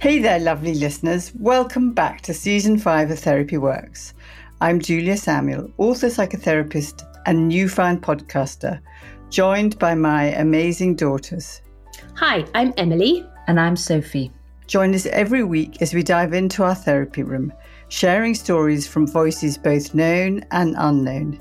Hey there, lovely listeners. Welcome back to season five of Therapy Works. I'm Julia Samuel, author, psychotherapist, and newfound podcaster, joined by my amazing daughters. Hi, I'm Emily. And I'm Sophie. Join us every week as we dive into our therapy room, sharing stories from voices both known and unknown.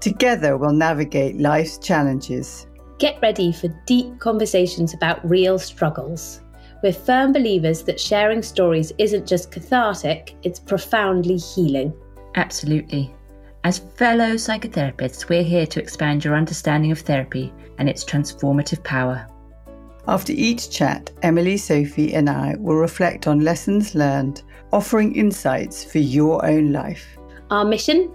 Together, we'll navigate life's challenges. Get ready for deep conversations about real struggles. We're firm believers that sharing stories isn't just cathartic, it's profoundly healing. Absolutely. As fellow psychotherapists, we're here to expand your understanding of therapy and its transformative power. After each chat, Emily, Sophie, and I will reflect on lessons learned, offering insights for your own life. Our mission?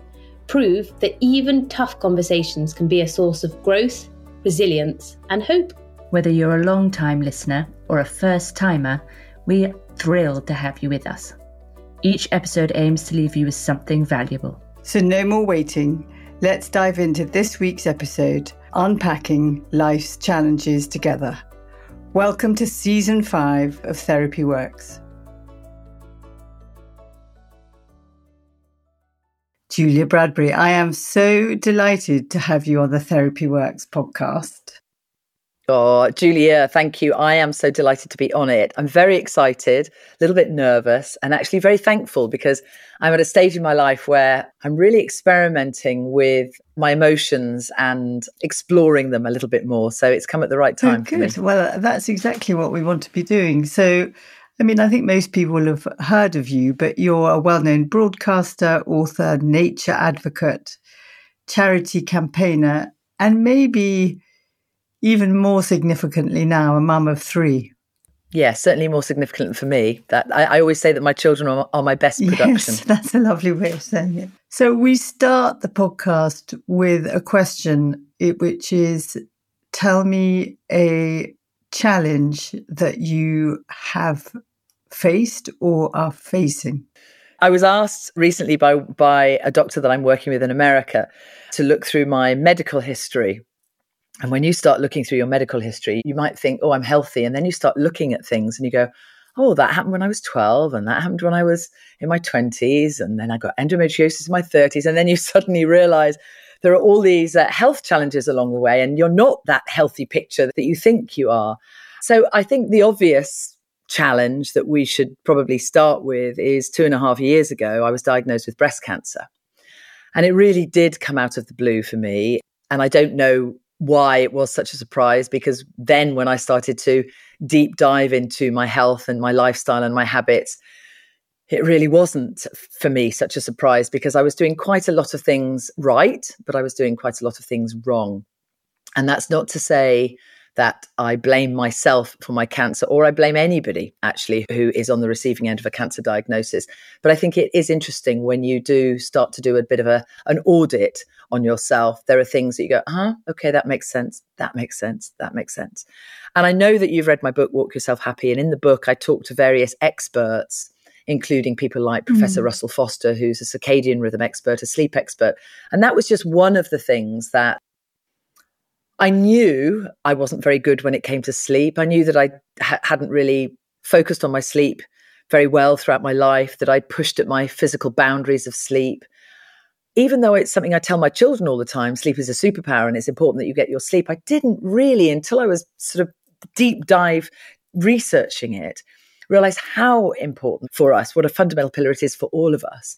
Prove that even tough conversations can be a source of growth, resilience, and hope. Whether you're a long time listener or a first timer, we're thrilled to have you with us. Each episode aims to leave you with something valuable. So, no more waiting. Let's dive into this week's episode Unpacking Life's Challenges Together. Welcome to season five of Therapy Works. Julia Bradbury, I am so delighted to have you on the Therapy Works podcast. Oh, Julia, thank you. I am so delighted to be on it. I'm very excited, a little bit nervous, and actually very thankful because I'm at a stage in my life where I'm really experimenting with my emotions and exploring them a little bit more. So it's come at the right oh, time. Oh, good. Well, that's exactly what we want to be doing. So, I mean, I think most people have heard of you, but you're a well known broadcaster, author, nature advocate, charity campaigner, and maybe even more significantly now, a mum of three. Yeah, certainly more significant for me. That I, I always say that my children are, are, my best production. Yes, that's a lovely way of saying it. So we start the podcast with a question, which is, tell me a challenge that you have faced or are facing. I was asked recently by by a doctor that I'm working with in America to look through my medical history and when you start looking through your medical history, you might think, oh, I'm healthy. And then you start looking at things and you go, oh, that happened when I was 12 and that happened when I was in my 20s. And then I got endometriosis in my 30s. And then you suddenly realize there are all these uh, health challenges along the way and you're not that healthy picture that you think you are. So I think the obvious challenge that we should probably start with is two and a half years ago, I was diagnosed with breast cancer. And it really did come out of the blue for me. And I don't know why it was such a surprise because then when I started to deep dive into my health and my lifestyle and my habits, it really wasn't for me such a surprise because I was doing quite a lot of things right, but I was doing quite a lot of things wrong. And that's not to say that I blame myself for my cancer or I blame anybody actually who is on the receiving end of a cancer diagnosis. But I think it is interesting when you do start to do a bit of a an audit on yourself, there are things that you go, huh, okay, that makes sense. That makes sense. That makes sense. And I know that you've read my book, Walk Yourself Happy. And in the book, I talk to various experts, including people like mm. Professor Russell Foster, who's a circadian rhythm expert, a sleep expert. And that was just one of the things that I knew I wasn't very good when it came to sleep. I knew that I ha- hadn't really focused on my sleep very well throughout my life, that I pushed at my physical boundaries of sleep even though it's something I tell my children all the time, sleep is a superpower and it's important that you get your sleep, I didn't really, until I was sort of deep dive researching it, realize how important for us, what a fundamental pillar it is for all of us.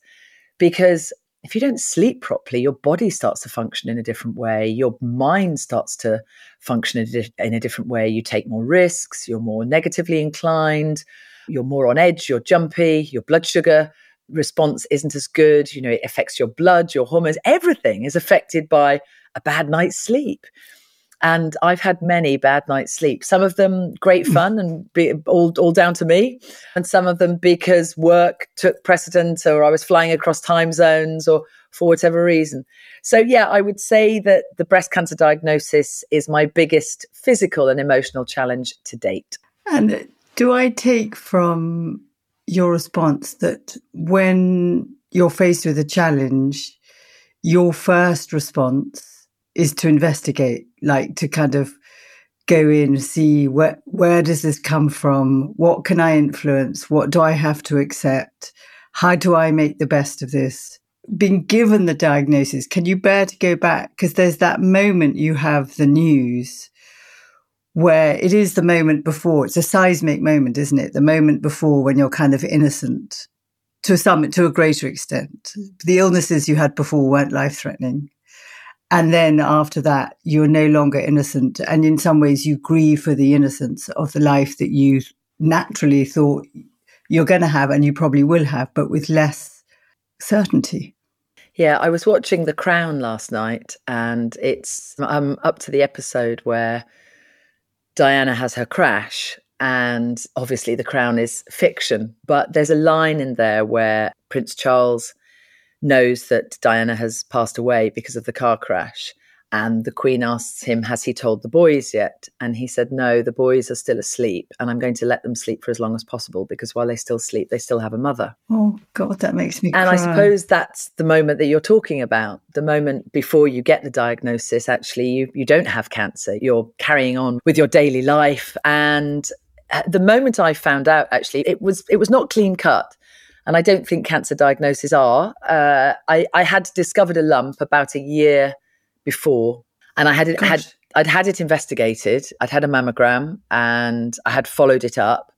Because if you don't sleep properly, your body starts to function in a different way. Your mind starts to function in a different way. You take more risks. You're more negatively inclined. You're more on edge. You're jumpy. Your blood sugar response isn't as good. You know, it affects your blood, your hormones, everything is affected by a bad night's sleep. And I've had many bad nights' sleep. Some of them great hmm. fun and be, all, all down to me, and some of them because work took precedence or I was flying across time zones or for whatever reason. So, yeah, I would say that the breast cancer diagnosis is my biggest physical and emotional challenge to date. And do I take from your response that when you're faced with a challenge, your first response is to investigate, like to kind of go in, see where where does this come from? What can I influence? What do I have to accept? How do I make the best of this? Being given the diagnosis, can you bear to go back? Because there's that moment you have the news where it is the moment before. It's a seismic moment, isn't it? The moment before when you're kind of innocent to some to a greater extent. The illnesses you had before weren't life threatening. And then after that, you're no longer innocent. And in some ways, you grieve for the innocence of the life that you naturally thought you're going to have and you probably will have, but with less certainty. Yeah, I was watching The Crown last night and it's I'm up to the episode where Diana has her crash and obviously The Crown is fiction, but there's a line in there where Prince Charles knows that Diana has passed away because of the car crash. And the Queen asks him, Has he told the boys yet? And he said, No, the boys are still asleep. And I'm going to let them sleep for as long as possible because while they still sleep, they still have a mother. Oh, God, that makes me And cry. I suppose that's the moment that you're talking about. The moment before you get the diagnosis, actually, you, you don't have cancer. You're carrying on with your daily life. And uh, the moment I found out, actually, it was it was not clean cut and I don't think cancer diagnoses are. Uh, I, I, had discovered a lump about a year before, and I had it, had I'd had it investigated. I'd had a mammogram, and I had followed it up,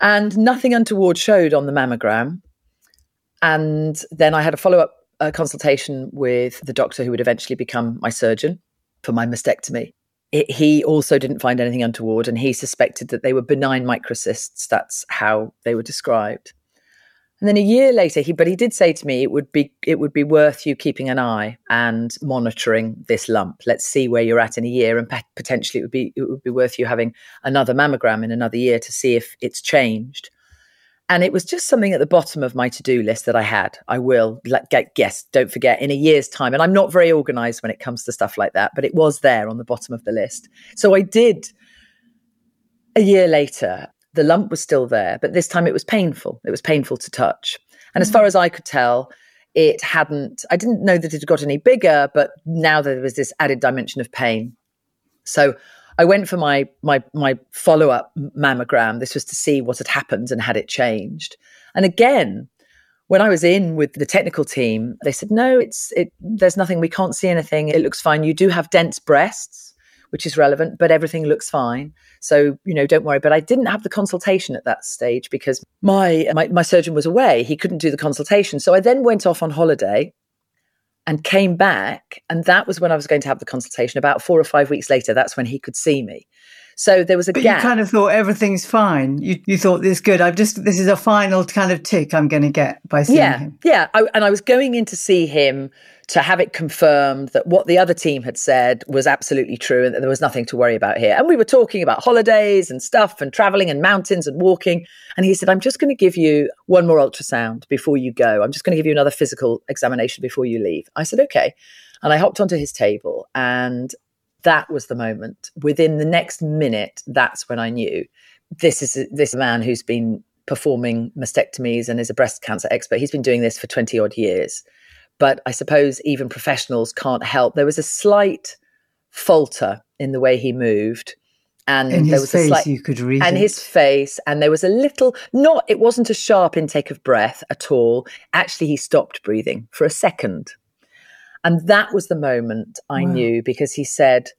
and nothing untoward showed on the mammogram. And then I had a follow up uh, consultation with the doctor who would eventually become my surgeon for my mastectomy. It, he also didn't find anything untoward, and he suspected that they were benign microcysts. That's how they were described. And then a year later, he but he did say to me it would be it would be worth you keeping an eye and monitoring this lump. Let's see where you're at in a year, and potentially it would be it would be worth you having another mammogram in another year to see if it's changed. And it was just something at the bottom of my to do list that I had. I will let, get guess. Don't forget in a year's time. And I'm not very organized when it comes to stuff like that, but it was there on the bottom of the list. So I did a year later the lump was still there, but this time it was painful. It was painful to touch. And as far mm. as I could tell, it hadn't, I didn't know that it had got any bigger, but now there was this added dimension of pain. So I went for my my my follow up mammogram. This was to see what had happened and had it changed. And again, when I was in with the technical team, they said, "No, it's it. There's nothing. We can't see anything. It looks fine. You do have dense breasts, which is relevant, but everything looks fine. So, you know, don't worry. But I didn't have the consultation at that stage because my, my, my surgeon was away. He couldn't do the consultation. So I then went off on holiday and came back. And that was when I was going to have the consultation. About four or five weeks later, that's when he could see me. So there was a but gap. You kind of thought everything's fine. You you thought this good. I've just this is a final kind of tick I'm going to get by seeing yeah, him. Yeah, I, and I was going in to see him to have it confirmed that what the other team had said was absolutely true and that there was nothing to worry about here. And we were talking about holidays and stuff and traveling and mountains and walking. And he said, I'm just going to give you one more ultrasound before you go. I'm just going to give you another physical examination before you leave. I said, okay. And I hopped onto his table and that was the moment. Within the next minute, that's when I knew this is a, this man who's been performing mastectomies and is a breast cancer expert. He's been doing this for 20 odd years. But I suppose even professionals can't help. There was a slight falter in the way he moved. And there was face, a slight, you could read and it. his face, and there was a little, not, it wasn't a sharp intake of breath at all. Actually, he stopped breathing for a second. And that was the moment I Wow. knew because he said,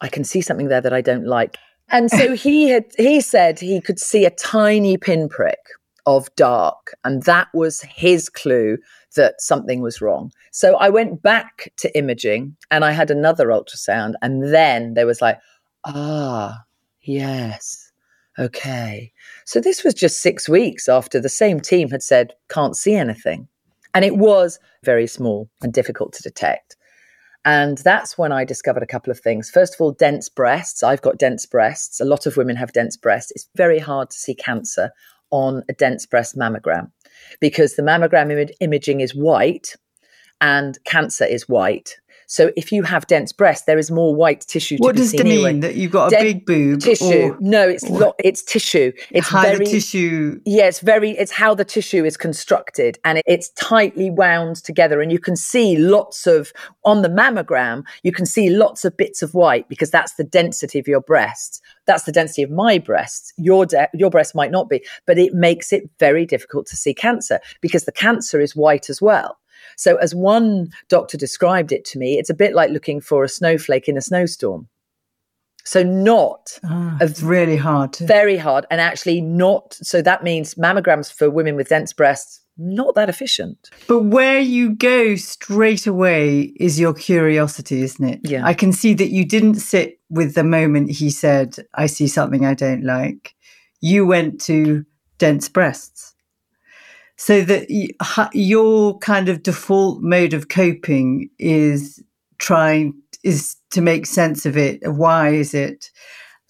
I can see something there that I don't like. And so he had he said he could see a tiny pinprick of dark, and that was his clue that something was wrong. So I went back to imaging and I had another ultrasound, and then there was like, ah, yes, okay. So this was just six weeks after the same team had said, can't see anything. And it was very small and difficult to detect. And that's when I discovered a couple of things. First of all, dense breasts. I've got dense breasts. A lot of women have dense breasts. It's very hard to see cancer on a dense breast mammogram because the mammogram Im- imaging is white and cancer is white. So if you have dense breasts, there is more white tissue. To the body. What does it mean that you've got a Den- big boob? Tissue? Or, no, it's lo- it's tissue. It's how very the tissue. Yeah, it's very. It's how the tissue is constructed, and it, it's tightly wound together, and you can see lots of on the mammogram. You can see lots of bits of white because that's the density of your breasts. That's the density of my breasts. Your de- your breast might not be, but it makes it very difficult to see cancer because the cancer is white as well. So, as one doctor described it to me, it's a bit like looking for a snowflake in a snowstorm. So, not oh, it's really hard. To... Very hard. And actually, not. So, that means mammograms for women with dense breasts, not that efficient. But where you go straight away is your curiosity, isn't it? Yeah. I can see that you didn't sit with the moment he said, I see something I don't like. You went to dense breasts so that your kind of default mode of coping is trying is to make sense of it why is it?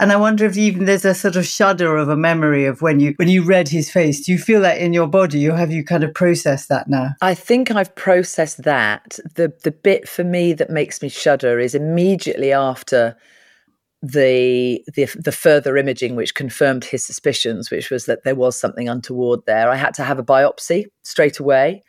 And i wonder if even there's a sort of shudder of a memory of when you when you read his face. Do you feel that in your body or have you kind of processed that now? I think i've processed that. The the bit for me that makes me shudder is immediately after the, the the further imaging which confirmed his suspicions which was that there was something untoward there. I had to have a biopsy straight away.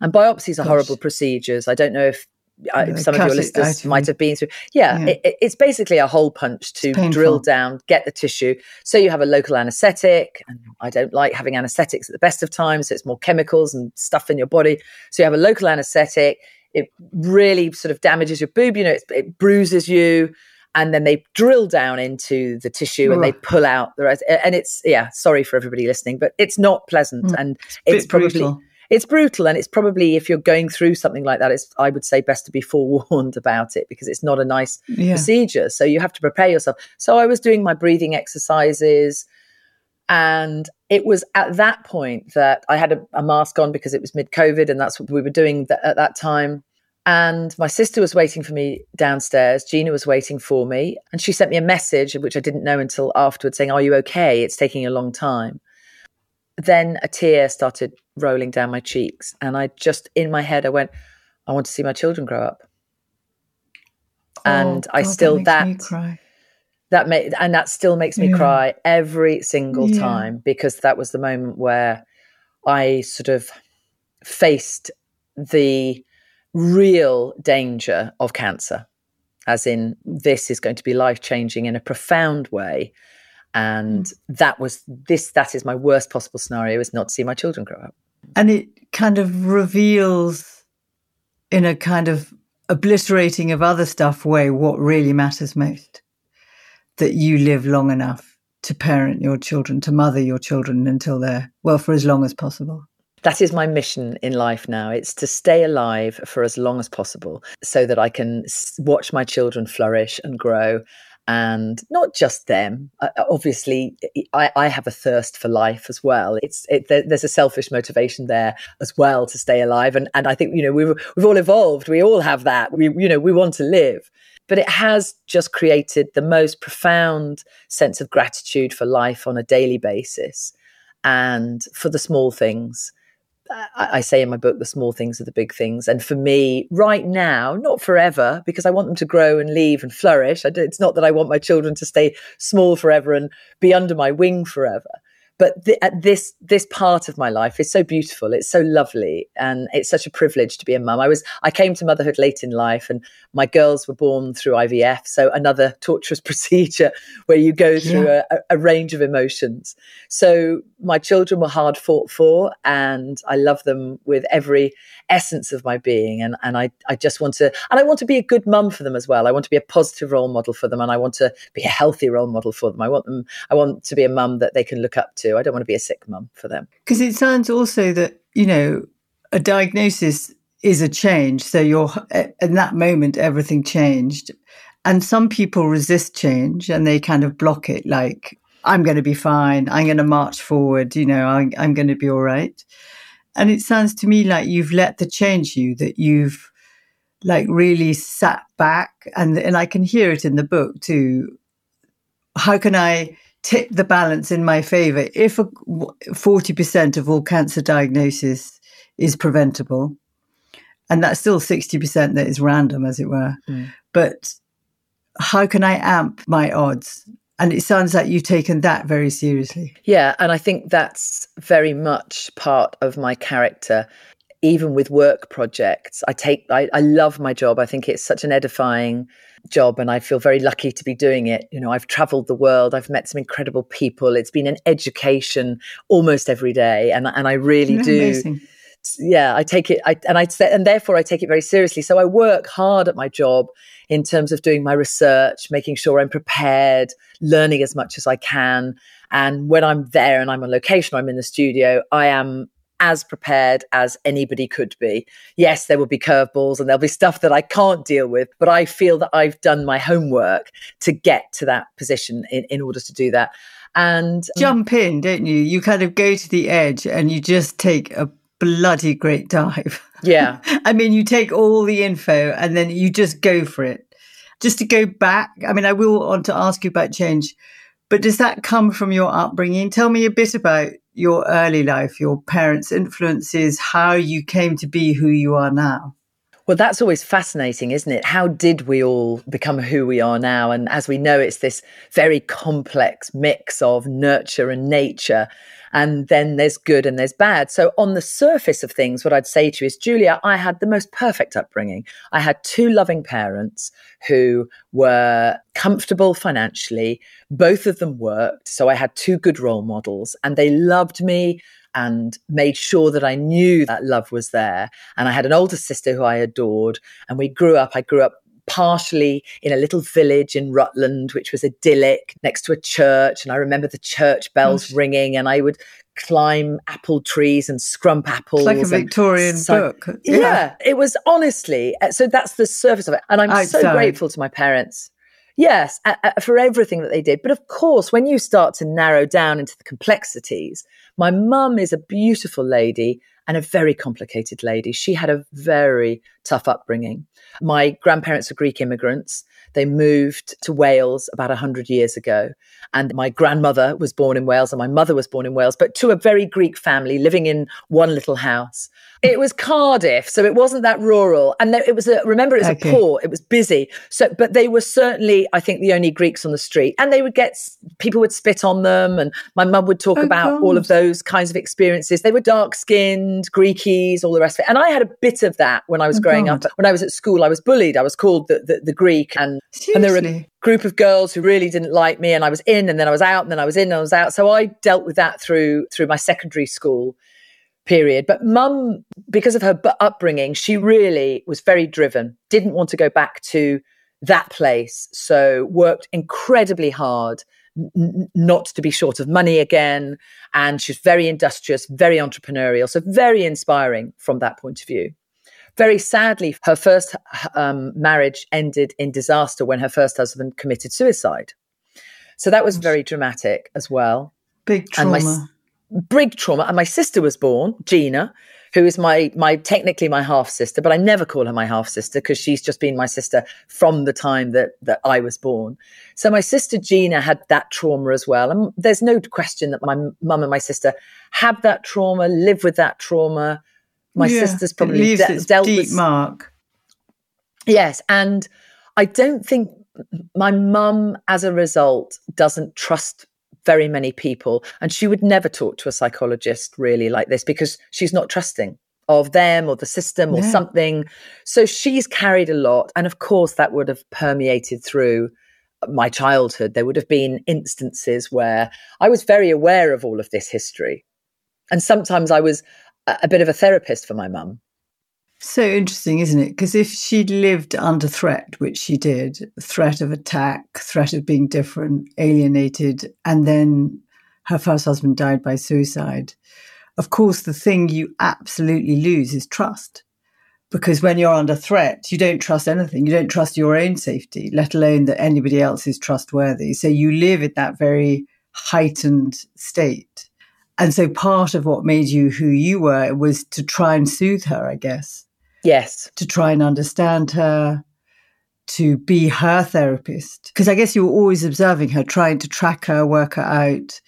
And biopsies are horrible procedures. I don't know if I, some of your listeners item. might have been through yeah, yeah. It, it's basically a hole punch to drill down get the tissue. So you have a local anesthetic and i don't like having anesthetics at the best of times so it's more chemicals and stuff in your body. So you have a local anesthetic. It really sort of damages your boob you know it bruises you and then they drill down into the tissue and they pull out the rest. And it's yeah, sorry for everybody listening, but it's not pleasant, mm. and it's, it's probably brutal. it's brutal, and it's probably if you're going through something like that, it's I would say best to be forewarned about it because it's not a nice yeah. procedure. So you have to prepare yourself. So I was doing my breathing exercises. And it was at that point that I had a, a mask on because it was mid COVID, and that's what we were doing th- at that time. And my sister was waiting for me downstairs. Gina was waiting for me. And she sent me a message, which I didn't know until afterwards, saying, Are you okay? It's taking a long time. Then a tear started rolling down my cheeks. And I just, in my head, I went, I want to see my children grow up. Oh, and I still, that, that, that made, and that still makes me yeah. cry every single yeah. time because that was the moment where I sort of faced the, real danger of cancer, as in this is going to be life changing in a profound way. And mm. that was this, that is my worst possible scenario is not to see my children grow up. And it kind of reveals in a kind of obliterating of other stuff way what really matters most that you live long enough to parent your children, to mother your children until they're, well, for as long as possible that is my mission in life now. It's to stay alive for as long as possible so that I can watch my children flourish and grow. And not just them. Uh, obviously, I, I, have a thirst for life as well. It's it, there's a selfish motivation there as well to stay alive. And and I think you know we've we've all evolved. We all have that. We you know we want to live but it has just created the most profound sense of gratitude for life on a daily basis and for the small things I, say in my book, the small things are the big things. And for me, right now, not forever, because I want them to grow and leave and flourish. it's not that I want my children to stay small forever and be under my wing forever but th- at this this part of my life is so beautiful it's so lovely and it's such a privilege to be a mum. I was i came to motherhood late in life and my girls were born through ivf so another torturous procedure where you go through yeah. a, a, range of emotions. So my children were hard fought for and i love them with every essence of my being and and i i just want to and i want to be a good mum for them as well. I want to be a positive role model for them and i want to be a healthy role model for them. I want them i want to be a mum that they can look up to to. I don't want to be a sick mum for them. Because it sounds also that, you know, a diagnosis is a change. So you're, in that moment, everything changed. And some people resist change and they kind of block it like, I'm going to be fine. I'm going to march forward. You know, I'm, I'm going to be all right. And it sounds to me like you've let the change you, that you've like really sat back and, and I can hear it in the book too. How can I tip the balance in my favor. If a, 40% of all cancer diagnosis is preventable, And that's still 60% that is random, as it were. Mm. But how can I amp my odds? And it sounds like you've taken that very seriously. Yeah. And I think that's very much part of my character. Even with work projects, I take, I, I love my job. I think it's such an edifying job and I feel very lucky to be doing it. You know, I've traveled the world, I've met some incredible people. It's been an education almost every day. And, and I really do. Amazing. Yeah, I take it, I, and I say, and therefore I take it very seriously. So I work hard at my job in terms of doing my research, making sure I'm prepared, learning as much as I can. And when I'm there and I'm on location, I'm in the studio, I am as prepared as anybody could be. Yes, there will be curveballs and there'll be stuff that I can't deal with, but I feel that I've done my homework to get to that position in, in order to do that. And um, jump in, don't you? You kind of go to the edge and you just take a bloody great dive. Yeah. I mean, you take all the info and then you just go for it. Just to go back, I mean, I will want to ask you about change, but does that come from your upbringing? Tell me a bit about your early life, your parents' influences, how you came to be who you are now. Well, that's always fascinating, isn't it? How did we all become who we are now? And as we know, it's this very complex mix of nurture and nature and then there's good and there's bad. So, on the surface of things, what I'd say to you is, Julia, I had the most perfect upbringing. I had two loving parents who were comfortable financially. Both of them worked. So, I had two good role models and they loved me and made sure that I knew that love was there. And I had an older sister who I adored. And we grew up, I grew up partially in a little village in Rutland, which was idyllic next to a church. And I remember the church bells ringing, and I would climb apple trees and scrump apples. It's like a Victorian so, book. Yeah. yeah. it was honestly. Uh, so that's the surface of it. And I'm Outside. so grateful to my parents. Yes, uh, uh, for everything that they did. But of course, when you start to narrow down into the complexities, my mum is a beautiful lady and a very complicated lady. She had a very tough upbringing. My grandparents are Greek immigrants. They moved to Wales about 100 years ago. And my grandmother was born in Wales and my mother was born in Wales, but to a very Greek family living in one little house. It was Cardiff, so it wasn't that rural. And there, it was a, remember, it was okay. a port, it was busy. So, but they were certainly, I think, the only Greeks on the street. And they would get, people would spit on them. And my mum would talk oh, about God. all of those kinds of experiences. They were dark skinned, Greekies, all the rest of it. And I had a bit of that when I was oh, growing God. up. When I was at school, I was bullied. I was called the, the, the Greek. And, and there were a group of girls who really didn't like me. And I was in and then I was out and then I was in and I was out. So I dealt with that through, through my secondary school period. But mum, because of her upbringing, she really was very driven, didn't want to go back to that place. So worked incredibly hard n- not to be short of money again. And she's very industrious, very entrepreneurial. So very inspiring from that point of view. Very sadly, her first um, marriage ended in disaster when her first husband committed suicide. So that was very dramatic as well. Big trauma big trauma. And my sister was born, Gina, who is my my technically my half sister, but I never call her my half sister because she's just been my sister from the time that that I was born. So my sister Gina had that trauma as well, and there's no question that my mum and my sister have that trauma, live with that trauma. My yeah, sister's probably de- dealt deep with mark. Yes, and I don't think my mum, as a result, doesn't trust very many people. And she would never talk to a psychologist really like this because she's not trusting of them or the system or yeah. something. So she's carried a lot. And of course, that would have permeated through my childhood. There would have been instances where I was very aware of all of this history. And sometimes I was a bit of a therapist for my mum so interesting, isn't it? Because if she'd lived under threat, which she did, threat of attack, threat of being different, alienated, and then her first husband died by suicide, of course, the thing you absolutely lose is trust. Because when you're under threat, you don't trust anything. You don't trust your own safety, let alone that anybody else is trustworthy. So you live in that very heightened state. And so part of what made you who you were was to try and soothe her, I guess. Yes. To try and understand her, to be her therapist. Because I guess you were always observing her, trying to track her, work her out.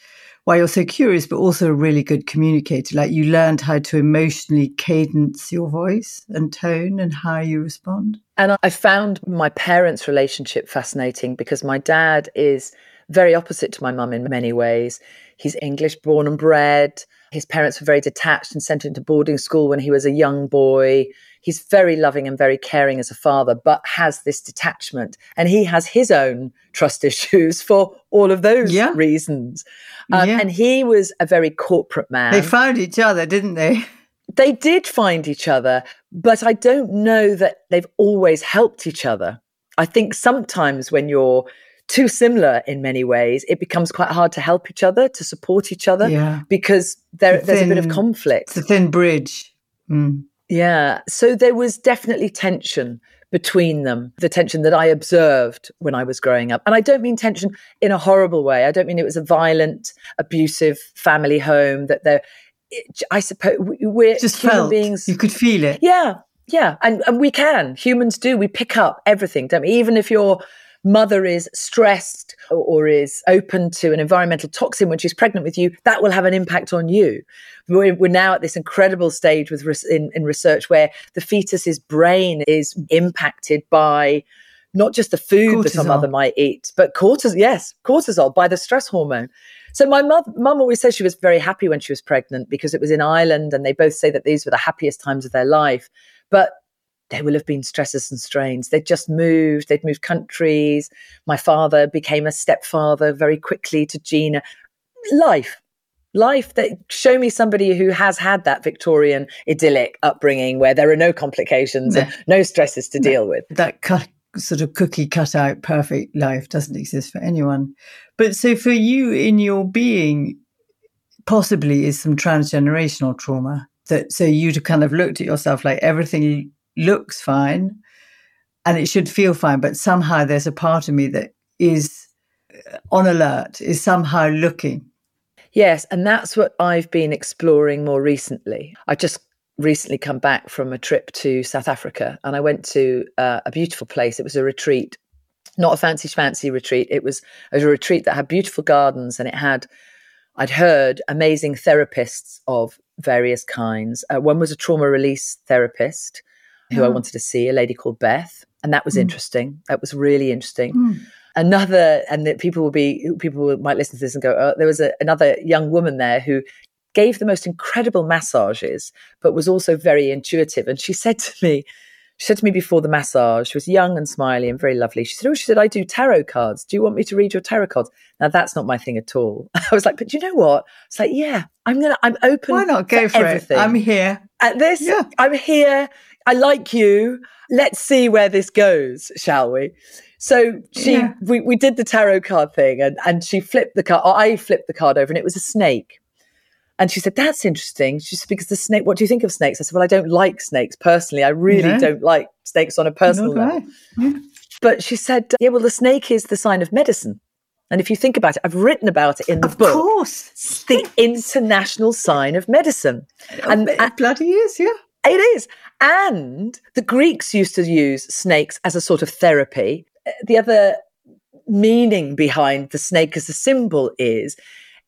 why you're so curious, but also a really good communicator. Like you learned how to emotionally cadence your voice and tone and how you respond. And I found my parents' relationship fascinating because my dad is very opposite to my mum in many ways. He's English born and bred. His parents were very detached and sent him to boarding school when he was a young boy. He's very loving and very caring as a father, but has this detachment. And he has his own trust issues for all of those yeah. reasons. Um, yeah. And he was a very corporate man. They found each other, didn't they? They did find each other, but I don't know that they've always helped each other. I think sometimes when you're too similar in many ways, it becomes quite hard to help each other, to support each other, yeah. because there, there's a bit of conflict. It's a thin bridge. Mm. Yeah. So there was definitely tension between them, the tension that I observed when I was growing up. And I don't mean tension in a horrible way. I don't mean it was a violent, abusive family home that there, I suppose we're just human felt. beings. You could feel it. Yeah. Yeah. And, and we can. Humans do. We pick up everything, don't we? Even if you're mother is stressed or, is open to an environmental toxin when she's pregnant with you, that will have an impact on you. We're, we're now at this incredible stage with res- in, in research where the fetus's brain is impacted by not just the food cortisol. that a mother might eat, but cortisol. Yes, cortisol by the stress hormone. So my mum always says she was very happy when she was pregnant because it was in Ireland, and they both say that these were the happiest times of their life. But there will have been stresses and strains. They'd just moved, they'd moved countries. My father became a stepfather very quickly to Gina. Life, life that show me somebody who has had that Victorian idyllic upbringing where there are no complications no. and no stresses to deal with. That cut, sort of cookie cut out perfect life doesn't exist for anyone. But so for you in your being, possibly is some transgenerational trauma that so you'd kind of looked at yourself like everything looks fine and it should feel fine, but somehow there's a part of me that is on alert, is somehow looking. Yes, and that's what I've been exploring more recently. I just recently come back from a trip to South Africa and I went to uh, a beautiful place. It was a retreat, not a fancy fancy retreat. It was, it was a retreat that had beautiful gardens and it had I'd heard amazing therapists of various kinds. Uh, one was a trauma release therapist who I wanted to see, a lady called Beth. And that was mm. interesting. That was really interesting. Mm. Another, and that people will be, people might listen to this and go, oh, there was a, another young woman there who gave the most incredible massages, but was also very intuitive. And she said to me, she said to me before the massage, she was young and smiley and very lovely. She said, Oh, she said, I do tarot cards. Do you want me to read your tarot cards? Now that's not my thing at all. I was like, but you know what? It's like, yeah, I'm gonna I'm open. Why not go for everything. it? I'm here. At this, yeah. I'm here. I like you. Let's see where this goes, shall we? So she, yeah. we, we did the tarot card thing and, and she flipped the card, I flipped the card over and it was a snake. And she said, That's interesting. She said, Because the snake, what do you think of snakes? I said, Well, I don't like snakes personally. I really no. don't like snakes on a personal level. Yeah. But she said, Yeah, well, the snake is the sign of medicine. And if you think about it, I've written about it in the of book. Of course. The international sign of medicine. Oh, and it bloody is, yeah. It is. And the Greeks used to use snakes as a sort of therapy. Uh, the other meaning behind the snake as a symbol is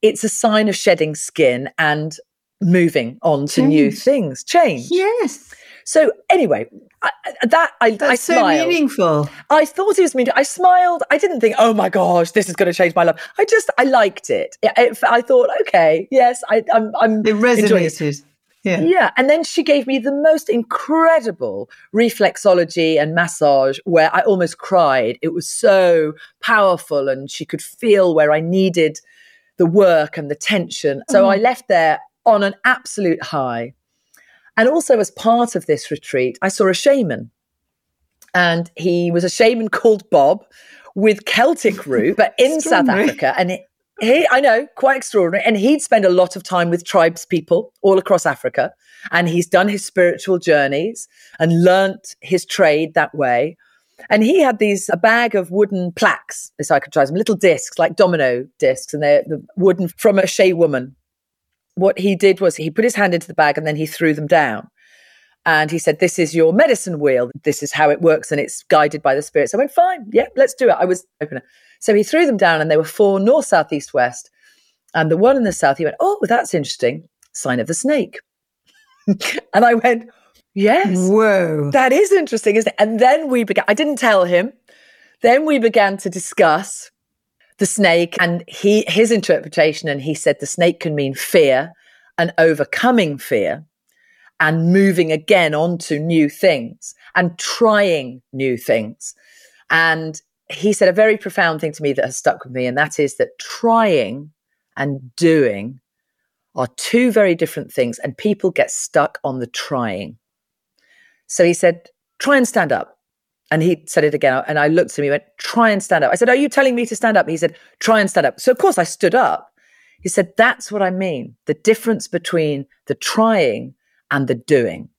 it's a sign of shedding skin and moving on to change. new things, change. Yes. So anyway, I, that I, That's I so smiled. meaningful. I thought it was meaningful. I smiled. I didn't think, oh my gosh, this is going to change my life. I just I liked it. it I thought, okay, yes, I, I'm. I'm it resonated. Yeah. Yeah. And then she gave me the most incredible reflexology and massage where I almost cried. It was so powerful and she could feel where I needed the work and the tension. So mm. I left there on an absolute high. And also, as part of this retreat, I saw a shaman. And he was a shaman called Bob with Celtic root, but in South Africa. And it, he, I know, quite extraordinary. And he'd spend a lot of time with tribes people all across Africa. And he's done his spiritual journeys and learnt his trade that way. And he had these, a bag of wooden plaques, if I could try them, little discs, like domino discs, and they're the wooden from a shaman. What he did was he put his hand into the bag and then he threw them down. And he said, This is your medicine wheel. This is how it works. And it's guided by the spirits. I went, Fine. Yeah, let's do it. I was open. So he threw them down and they were four north, south, east, west. And the one in the south, he went, Oh, that's interesting. Sign of the snake. and I went, Yes. Whoa. That is interesting, isn't it? And then we began, I didn't tell him. Then we began to discuss the snake and he his interpretation. And he said the snake can mean fear and overcoming fear and moving again onto new things and trying new things. And he said a very profound thing to me that has stuck with me, and that is that trying and doing are two very different things, and people get stuck on the trying. So he said, try and stand up. And he said it again. And I looked at him, he went, try and stand up. I said, Are you telling me to stand up? He said, try and stand up. So of course I stood up. He said, That's what I mean. The difference between the trying and the doing.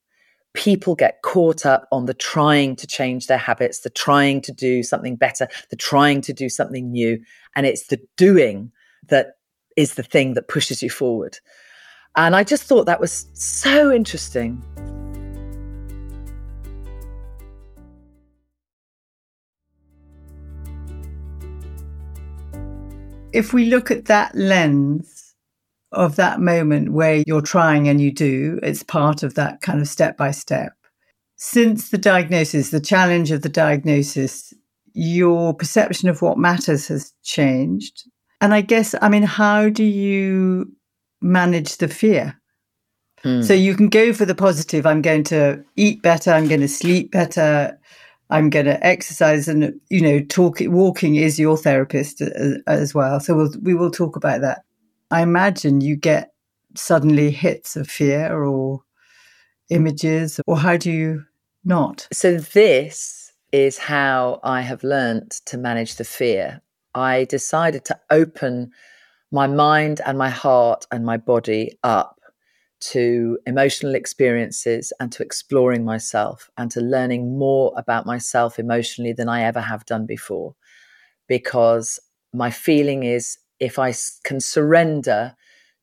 People get caught up on the trying to change their habits, the trying to do something better, the trying to do something new. And it's the doing that is the thing that pushes you forward. And I just thought that was so interesting. If we look at that lens of that moment where you're trying and you do, it's part of that kind of step by step. Since the diagnosis, the challenge of the diagnosis, your perception of what matters has changed. And I guess, I mean, how do you manage the fear? Hmm. So you can go for the positive. I'm going to eat better. I'm going to sleep better. I'm going to exercise and you know talk walking is your therapist as, as, well so we'll, we will talk about that I imagine you get suddenly hits of fear or images or how do you not so this is how I have learned to manage the fear I decided to open my mind and my heart and my body up to emotional experiences and to exploring myself and to learning more about myself emotionally than I ever have done before. Because my feeling is if I can surrender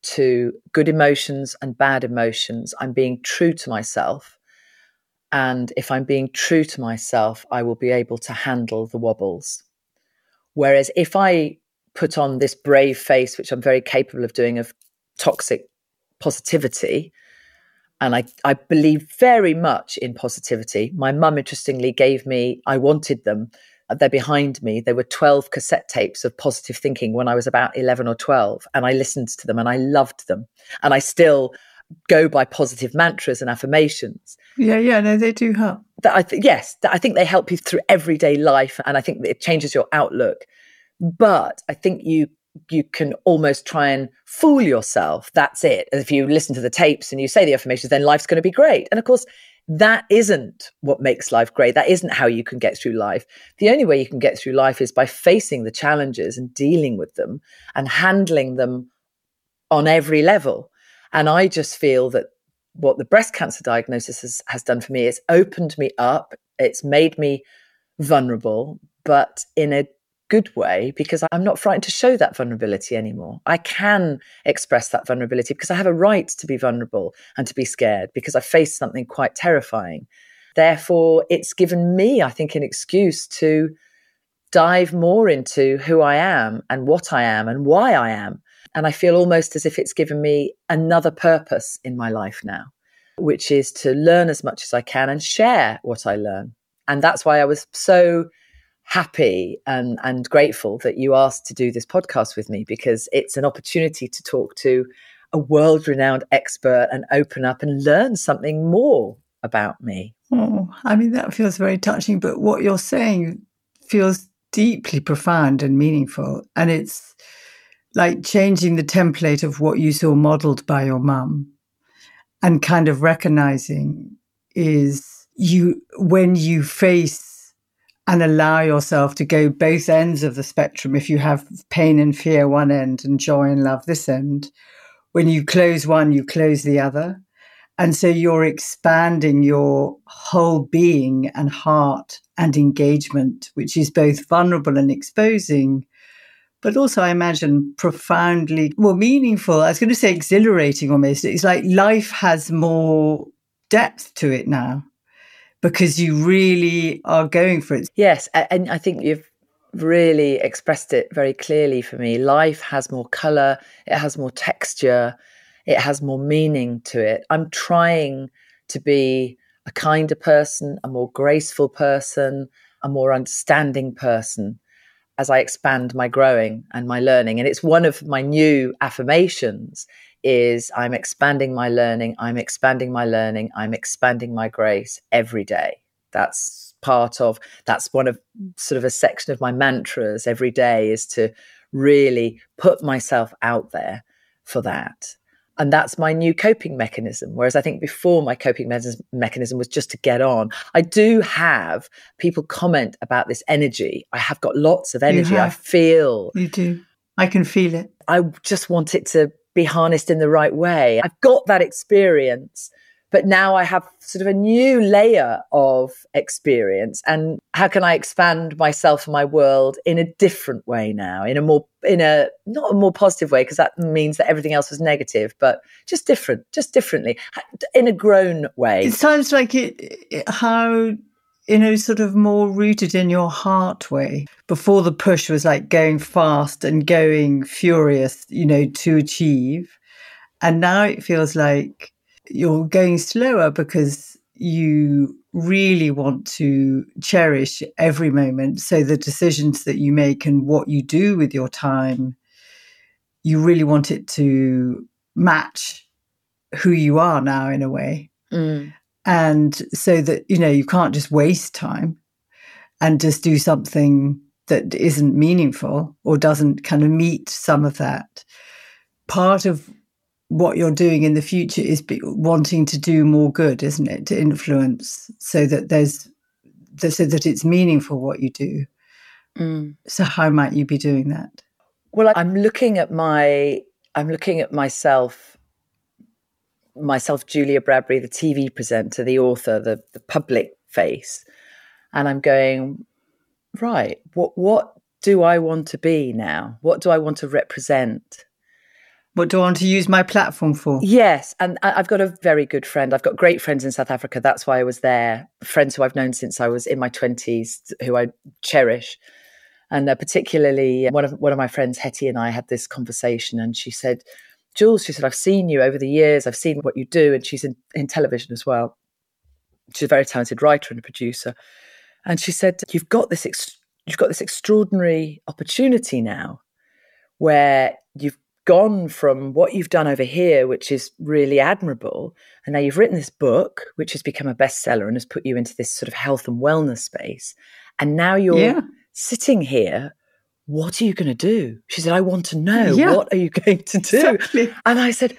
to good emotions and bad emotions, I'm being true to myself. And if I'm being true to myself, I will be able to handle the wobbles. Whereas if I put on this brave face, which I'm very capable of doing, of toxic positivity. And I, I believe very much in positivity. My mum, interestingly, gave me, I wanted them. Uh, they're behind me. There were 12 cassette tapes of positive thinking when I was about 11 or 12. And I listened to them and I loved them. And I still go by positive mantras and affirmations. Yeah, yeah, no, they do help. That I th- yes, that I think they help you through everyday life. And I think it changes your outlook. But I think you you can almost try and fool yourself. That's it. If you listen to the tapes and you say the affirmations, then life's going to be great. And of course, that isn't what makes life great. That isn't how you can get through life. The only way you can get through life is by facing the challenges and dealing with them and handling them on every level. And I just feel that what the breast cancer diagnosis has, has done for me is opened me up. It's made me vulnerable, but in a good way because I'm not frightened to show that vulnerability anymore. I can express that vulnerability because I have a right to be vulnerable and to be scared because I faced something quite terrifying. Therefore, it's given me, I think, an excuse to dive more into who I am and what I am and why I am. And I feel almost as if it's given me another purpose in my life now, which is to learn as much as I can and share what I learn. And that's why I was so happy and, and grateful that you asked to do this podcast with me because it's an opportunity to talk to a world renowned expert and open up and learn something more about me. Oh, I mean, that feels very touching, but what you're saying feels deeply profound and meaningful. And it's like changing the template of what you saw modeled by your mum and kind of recognizing is you, when you face and allow yourself to go both ends of the spectrum. If you have pain and fear one end and joy and love this end, when you close one, you close the other. And so you're expanding your whole being and heart and engagement, which is both vulnerable and exposing, but also, I imagine, profoundly more meaningful. I was going to say exhilarating almost. It's like life has more depth to it now because you really are going for it. Yes, and I think you've really expressed it very clearly for me. Life has more color, it has more texture, it has more meaning to it. I'm trying to be a kinder person, a more graceful person, a more understanding person as I expand my growing and my learning. And it's one of my new affirmations is I'm expanding my learning, I'm expanding my learning, I'm expanding my grace every day. That's part of that's one of sort of a section of my mantras every day is to really put myself out there for that and that's my new coping mechanism. Whereas I think before my coping me- mechanism was just to get on. I do have people comment about this energy. I have got lots of energy. I feel. You do. I can feel it. I just want it to be harnessed in the right way. I've got that experience but now I have sort of a new layer of experience. And how can I expand myself and my world in a different way now, in a more, in a, not a more positive way, because that means that everything else was negative, but just different, just differently, in a grown way. It sounds like it, it how you know, sort of more rooted in your heart way. Before the push was like going fast and going furious, you know, to achieve. And now it feels like you're going slower because you really want to cherish every moment. So the decisions that you make and what you do with your time, you really want it to match who you are now in a way. Mm. And so that, you know, you can't just waste time and just do something that isn't meaningful or doesn't kind of meet some of that. Part of what you're doing in the future is be, wanting to do more good, isn't it? To influence so that there's so that it's meaningful what you do. Mm. So how might you be doing that? Well, I'm looking at my I'm looking at myself myself Julia Bradbury the TV presenter, the author, the the public face and I'm going right, what what do I want to be now? What do I want to represent? What do I want to use my platform for? Yes. And I've got a very good friend. I've got great friends in South Africa. That's why I was there. Friends who I've known since I was in my 20s, who I cherish. And uh, particularly one of, one of my friends, Hetty, and I had this conversation. And she said, Jules, she said, I've seen you over the years. I've seen what you do. And she's in, in television as well. She's a very talented writer and producer. And she said, You've got this, ex- you've got this extraordinary opportunity now where you've gone from what you've done over here, which is really admirable, and now you've written this book, which has become a bestseller and has put you into this sort of health and wellness space. And now you're yeah. sitting here. What are you going to do? She said, I want to know. Yeah. What are you going to do? Exactly. And I said,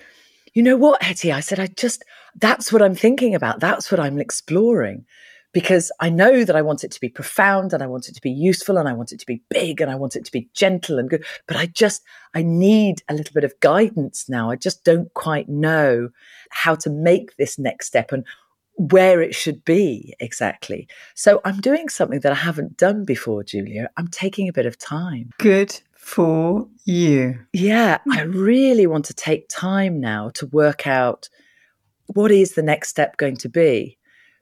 You know what, Hetty? I said, I just, that's what I'm thinking about. That's what I'm exploring because I know that I want it to be profound and I want it to be useful and I want it to be big and I want it to be gentle and good. But I just, I need a little bit of guidance now. I just don't quite know how to make this next step and where it should be exactly. So I'm doing something that I haven't done before, Julia. I'm taking a bit of time. Good for you. Yeah, hmm. I really want to take time now to work out what is the next step going to be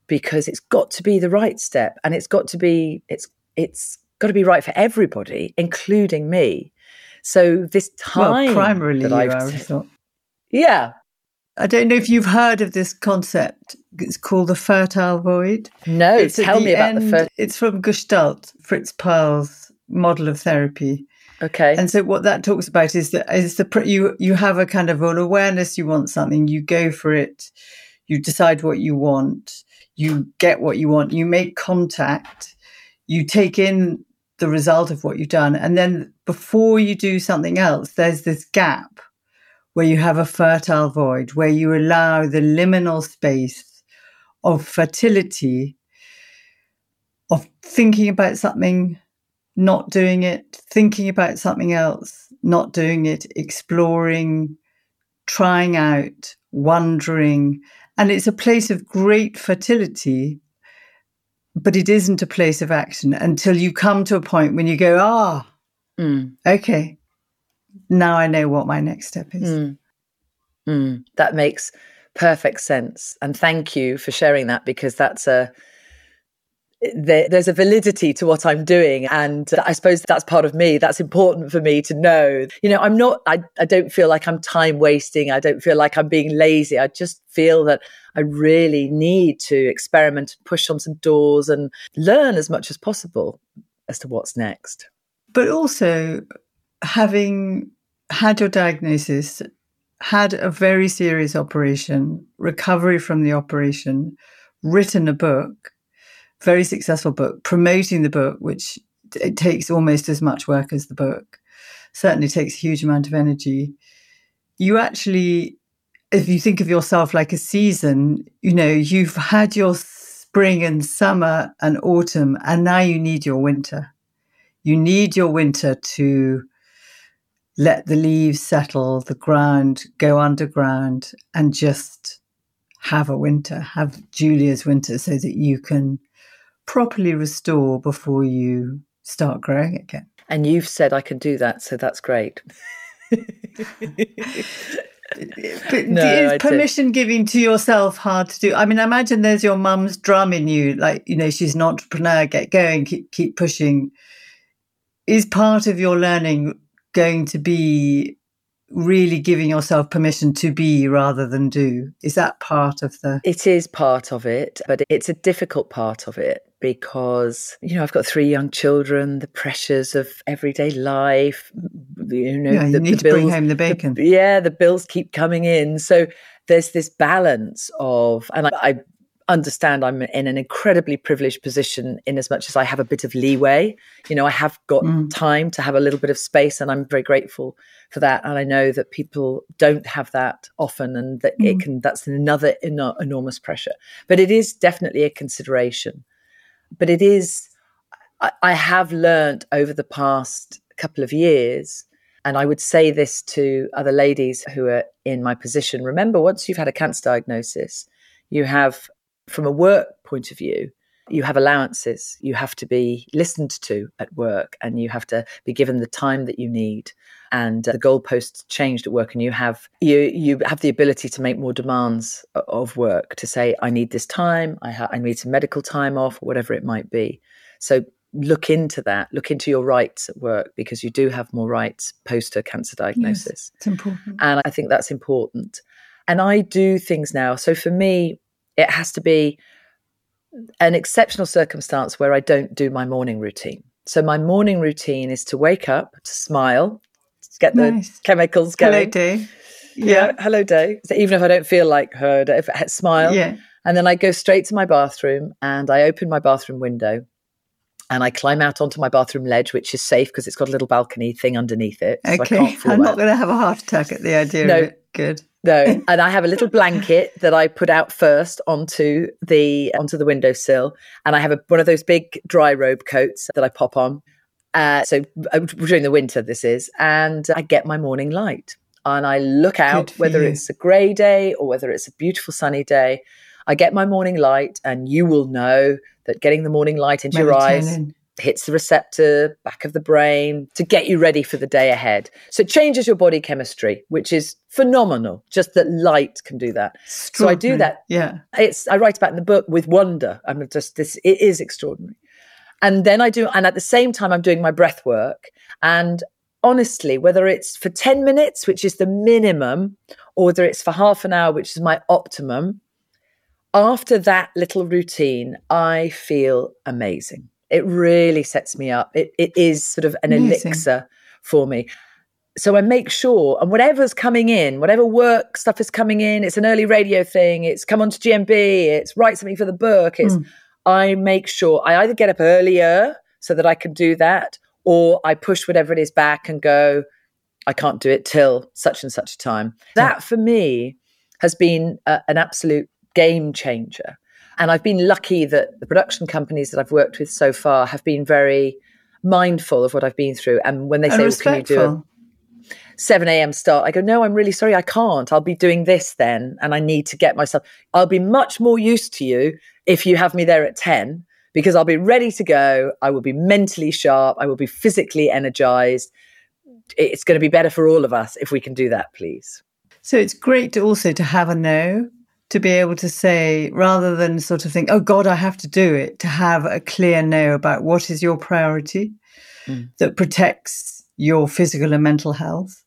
because it's got to be the right step and it's got to be it's it's got to be right for everybody including me so this time well, primarily that I've yeah I don't know if you've heard of this concept. It's called the fertile void. No, it's tell me about end, the fertile. It's from Gestalt, Fritz Perls' model of therapy. Okay. And so what that talks about is that is the you you have a kind of an awareness you want something, you go for it, you decide what you want, you get what you want, you make contact, you take in the result of what you've done. And then before you do something else, there's this gap where you have a fertile void, where you allow the liminal space of fertility, of thinking about something, not doing it, thinking about something else, not doing it, exploring, trying out, wondering, and it's a place of great fertility, but it isn't a place of action until you come to a point when you go, ah, mm. okay, now I know what my next step is. Mm. Mm. That makes perfect sense. And thank you for sharing that because that's a, there, there's a validity to what I'm doing. And I suppose that's part of me. That's important for me to know. You know, I'm not, I, I don't feel like I'm time wasting. I don't feel like I'm being lazy. I just feel that I really need to experiment, push on some doors and learn as much as possible as to what's next. But also, having had your diagnosis, had a very serious operation, recovery from the operation, written a book, very successful book, promoting the book, which it takes almost as much work as the book, certainly takes a huge amount of energy. You actually, if you think of yourself like a season, you know, you've had your spring and summer and autumn, and now you need your winter. You need your winter to let the leaves settle, the ground go underground, and just have a winter, have Julia's winter so that you can properly restore before you start growing again. And you've said I can do that, so that's great. but no, is permission giving to yourself hard to do? I mean, I imagine there's your mum's drum in you, like, you know, she's an entrepreneur, get going, keep, keep pushing. Is part of your learning going to be really giving yourself permission to be rather than do? Is that part of the. It is part of it, but it's a difficult part of it because you know I've got three young children, the pressures of everyday life. You know, yeah, you the, need the to bills, bring home the bacon. The, yeah, the bills keep coming in, so there's this balance of, and I, I understand I'm in an incredibly privileged position in as much as I have a bit of leeway. You know, I have got mm. time to have a little bit of space, and I'm very grateful for that. And I know that people don't have that often, and that mm. it can. That's another enormous pressure. But it is definitely a consideration. But it is. I, I have learned over the past couple of years. And I would say this to other ladies who are in my position. Remember, once you've had a cancer diagnosis, you have from a work point of view, you have allowances. You have to be listened to at work and you have to be given the time that you need. And uh, the goalposts changed at work and you have you you have the ability to make more demands of work to say I need this time, I ha- I need some medical time off or whatever it might be. So look into that, look into your rights at work because you do have more rights post a cancer diagnosis. Yes, it's important. And I think that's important. And I do things now. So for me, it has to be an exceptional circumstance where I don't do my morning routine. So my morning routine is to wake up, to smile, to get nice. the chemicals going. Hello day. Yeah. yeah. hello day. So even if I don't feel like her, if I smile. Yeah. And then I go straight to my bathroom and I open my bathroom window and I climb out onto my bathroom ledge, which is safe because it's got a little balcony thing underneath it. So okay. I'm not going to have a heart attack at the idea no, of it. Good. No, and I have a little blanket that I put out first onto the onto the windowsill, and I have a, one of those big dry robe coats that I pop on. Uh, so uh, during the winter, this is, and I get my morning light, and I look out whether you. it's a grey day or whether it's a beautiful sunny day. I get my morning light, and you will know that getting the morning light into your eyes hits the receptor back of the brain to get you ready for the day ahead. So it changes your body chemistry, which is phenomenal. Just that light can do that. So I do that. Yeah. It's I write about in the book with wonder. I'm just this it is extraordinary. And then I do and at the same time I'm doing my breath work and honestly whether it's for 10 minutes which is the minimum or whether it's for half an hour which is my optimum after that little routine I feel amazing it really sets me up. It, it is sort of an Amazing. elixir for me. So I make sure, and whatever's coming in, whatever work stuff is coming in, it's an early radio thing, it's come onto GMB, it's write something for the book, it's mm. I make sure I either get up earlier so that I can do that, or I push whatever it is back and go, I can't do it till such and such a time. That for me has been a, an absolute game changer and I've been lucky that the production companies that I've worked with so far have been very mindful of what I've been through. And when they say, well, can you do a 7 a.m. start? I go, no, I'm really sorry, I can't. I'll be doing this then. And I need to get myself, I'll be much more used to you if you have me there at 10 because I'll be ready to go. I will be mentally sharp. I will be physically energized. It's going to be better for all of us if we can do that, please. So it's great to also to have a no to be able to say, rather than sort of think, oh God, I have to do it, to have a clear know about what is your priority mm. that protects your physical and mental health,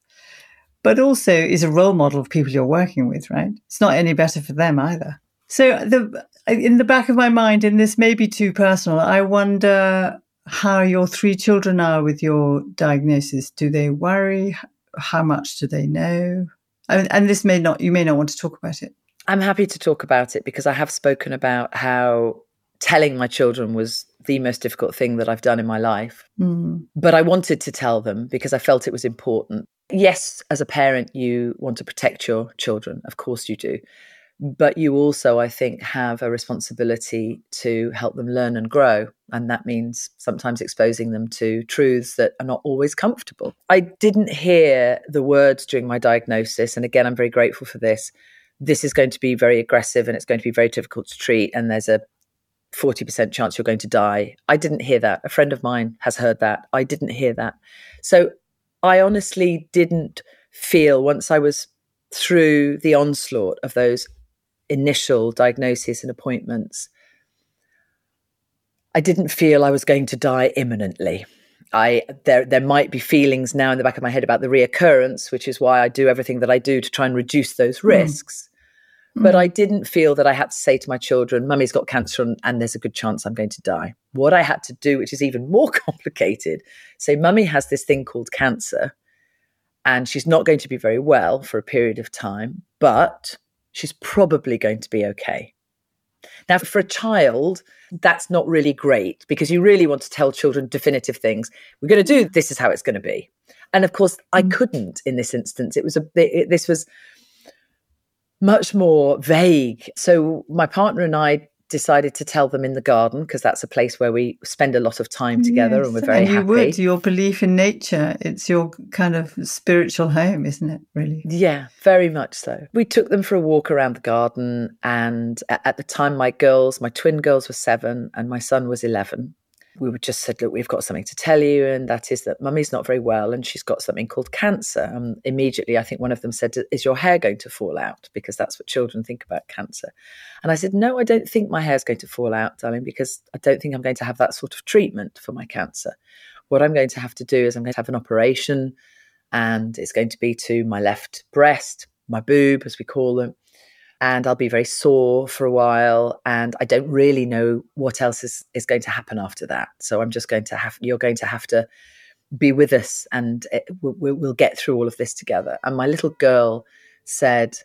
but also is a role model of people you're working with, right? It's not any better for them either. So the in the back of my mind, and this may be too personal, I wonder how your three children are with your diagnosis. Do they worry? How much do they know? And, and this may not, you may not want to talk about it. I'm happy to talk about it because I have spoken about how telling my children was the most difficult thing that I've done in my life. Mm. But I wanted to tell them because I felt it was important. Yes, as a parent, you want to protect your children. Of course, you do but you also i think have a responsibility to help them learn and grow and that means sometimes exposing them to truths that are not always comfortable i didn't hear the words during my diagnosis and again i'm very grateful for this this is going to be very aggressive and it's going to be very difficult to treat and there's a 40% chance you're going to die i didn't hear that a friend of mine has heard that i didn't hear that so i honestly didn't feel once i was through the onslaught of those initial diagnosis and appointments, I didn't feel I was going to die imminently. I there there might be feelings now in the back of my head about the reoccurrence, which is why I do everything that I do to try and reduce those hmm. risks. Mm. But I didn't feel that I had to say to my children, "Mummy's got cancer and, and there's a good chance I'm going to die." What I had to do, which is even more complicated, say, "Mummy has this thing called cancer, and she's not going to be very well for a period of time, but she's probably going to be okay. Now, for a child, that's not really great because you really want to tell children definitive things. We're going to do this is how it's going to be. And of course, I mm. couldn't in this instance. It was a it, this was much more vague. So my partner and I decided to tell them in the garden because that's a place where we spend a lot of time together yes, and we're very and you happy. Would, your belief in nature, it's your kind of spiritual home, isn't it, really? Yeah, very much so. We took them for a walk around the garden and at the time my girls, my twin girls were 7 and my son was 11 we would just said, look, we've got something to tell you, and that is that mummy's not very well, and she's got something called cancer. And immediately, I think one of them said, "Is your hair going to fall out?" Because that's what children think about cancer. And I said, "No, I don't think my hair's going to fall out, darling, because I don't think I'm going to have that sort of treatment for my cancer. What I'm going to have to do is I'm going to have an operation, and it's going to be to my left breast, my boob, as we call them." And I'll be very sore for a while. And I don't really know what else is, is going to happen after that. So I'm just going to have, you're going to have to be with us and it, we'll, we'll get through all of this together. And my little girl said,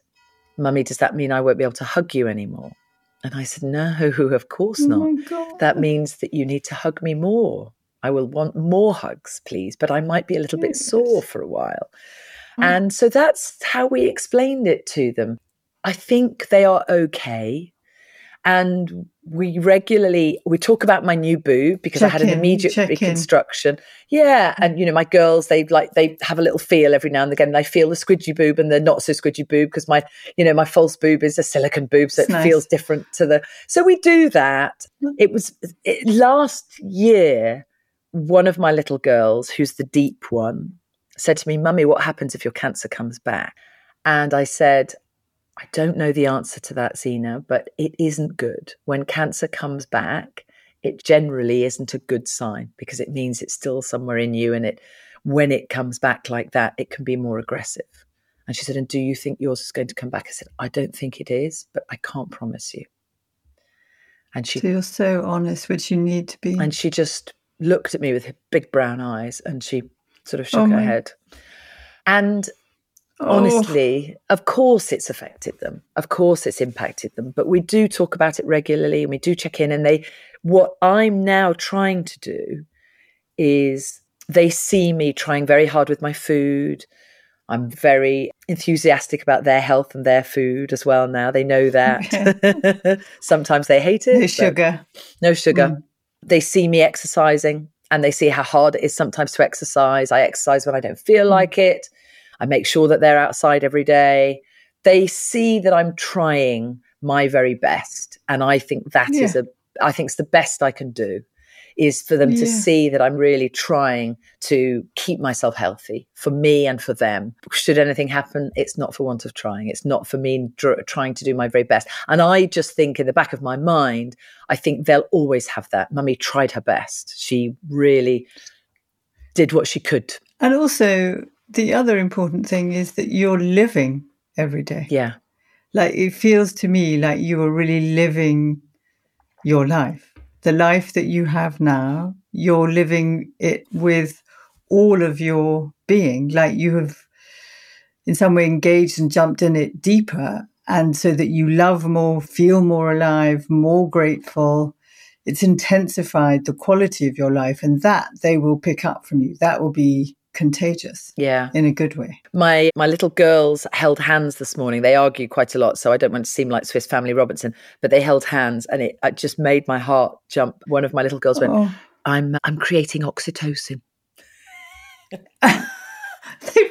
Mummy, does that mean I won't be able to hug you anymore? And I said, No, of course oh not. That means that you need to hug me more. I will want more hugs, please, but I might be a little bit sore for a while. Mm. And so that's how we explained it to them. I think they are okay. And we regularly we talk about my new boob because check I had an immediate reconstruction. In. Yeah, and you know my girls they like they have a little feel every now and again. They feel the squidgy boob and the not so squidgy boob because my you know my false boob is a silicon boob, so it's it nice. feels different to the. So we do that. Mm. It was it, last year. One of my little girls, who's the deep one, said to me, "Mummy, what happens if your cancer comes back?" And I said, I don't know the answer to that, Zena, but it isn't good. When cancer comes back, it generally isn't a good sign because it means it's still somewhere in you and it when it comes back like that, it can be more aggressive. And she said, And do you think yours is going to come back? I said, I don't think it is, but I can't promise you. And she So you're so honest, which you need to be. And she just looked at me with her big brown eyes and she sort of oh shook oh her head. And honestly, oh. of course it's affected them. Of course it's impacted them. But we do talk about it regularly and we do check in. And they, what I'm now trying to do is they see me trying very hard with my food. I'm very enthusiastic about their health and their food as well now. They know that. Sometimes they hate it. No sugar. No sugar. Mm. They see me exercising and they see how hard it is sometimes to exercise. I exercise when I don't feel mm. like it. I make sure that they're outside every day. They see that I'm trying my very best. And I think that yeah. is a, I think it's the best I can do is for them to see that I'm really trying to keep myself healthy for me and for them. Should anything happen, it's not for want of trying. It's not for me dr- trying to do my very best. And I just think in the back of my mind, I think they'll always have that. Mummy tried her best. She really did what she could. And also, the other important thing is that you're living every day. Yeah. Like it feels to me like you are really living your life. The life that you have now, you're living it with all of your being. Like you have, in some way, engaged and jumped in it deeper. And so that you love more, feel more alive, more grateful. It's intensified the quality of your life. And that they will pick up from you. That will be contagious Yeah. in a good way. My my little girls held hands this morning. They argue quite a lot, so I don't want to seem like Swiss Family Robinson, but they held hands and it, it just made my heart jump. One of my little girls went, Oh. I'm I'm creating oxytocin.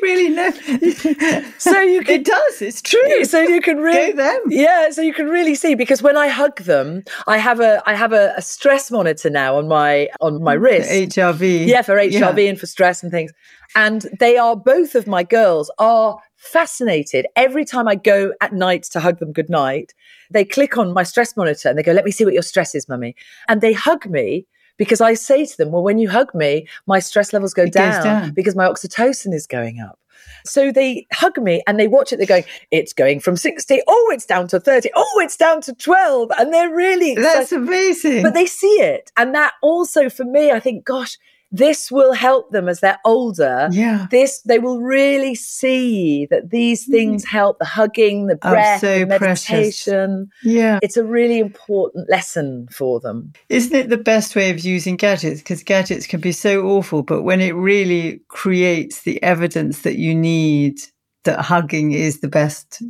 Really know. So you can it does. It's true. so you can really Go them. Yeah, so you can really see because when I hug them, I have a I have a, a stress monitor now on my on my wrist. HRV. yeah, for HRV Yeah. and for stress and things. And they are both of my girls are fascinated every time I go at night to hug them goodnight. They click on my stress monitor and they go, "Let me see what your stress is, mummy." And they hug me because I say to them, "Well, when you hug me, my stress levels go down, down. because my oxytocin is going up." So they hug me and they watch it. They're going, "It's going from sixty. Oh, it's down to thirty. Oh, it's down to 12. And they're really excited That's amazing. but they see it. And that also for me, I think, gosh, this will help them as they're older. yeah. This they will really see that these mm-hmm. things help the hugging, the Oh, breath, so the precious. meditation. Yeah. It's a really important lesson for them. Isn't it the best way of using gadgets? Because gadgets can be so awful, but when it really creates the evidence that you need that hugging is the best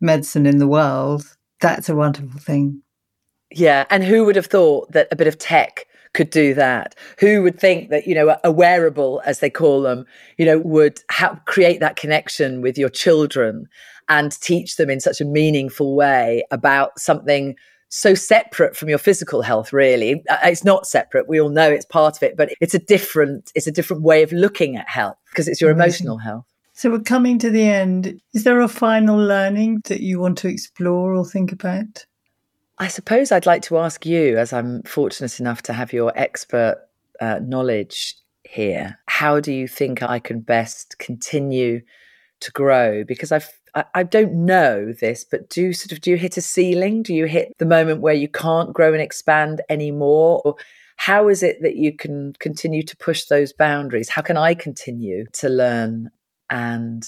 medicine in the world, that's a wonderful thing. Yeah. And who would have thought that a bit of tech could do that? Who would think that, you know, a wearable, as they call them, you know, would ha- create that connection with your children and teach them in such a meaningful way about something so separate from your physical health really Uh, it's not separate we all know it's part of it but it's a different it's a different way of looking at health because it's your Amazing. emotional health So we're coming to the end. Is there a final learning that you want to explore or think about? I suppose I'd like to ask you, as I'm fortunate enough to have your expert uh, knowledge here, how do you think I can best continue to grow? Because I've, I, I don't know this, but do you sort of do you hit a ceiling? Do you hit the moment where you can't grow and expand anymore? Or how is it that you can continue to push those boundaries? How can I continue to learn and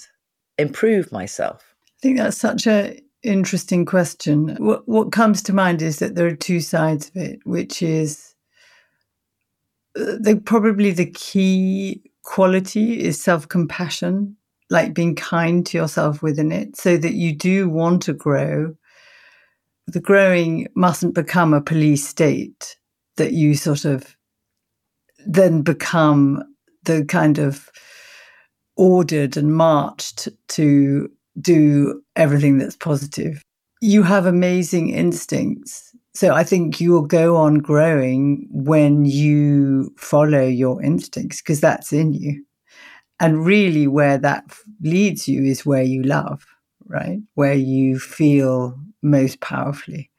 improve myself? I think that's such a interesting question. What what comes to mind is that there are two sides of it, which is uh, the probably the key quality is self-compassion, like being kind to yourself within it, so that you do want to grow. The growing mustn't become a police state that you sort of then become the kind of ordered and marched to do everything that's positive. You have amazing instincts. So I think you'll go on growing when you follow your instincts because that's in you. And really, where that leads you is where you love, right? Where you feel most powerfully.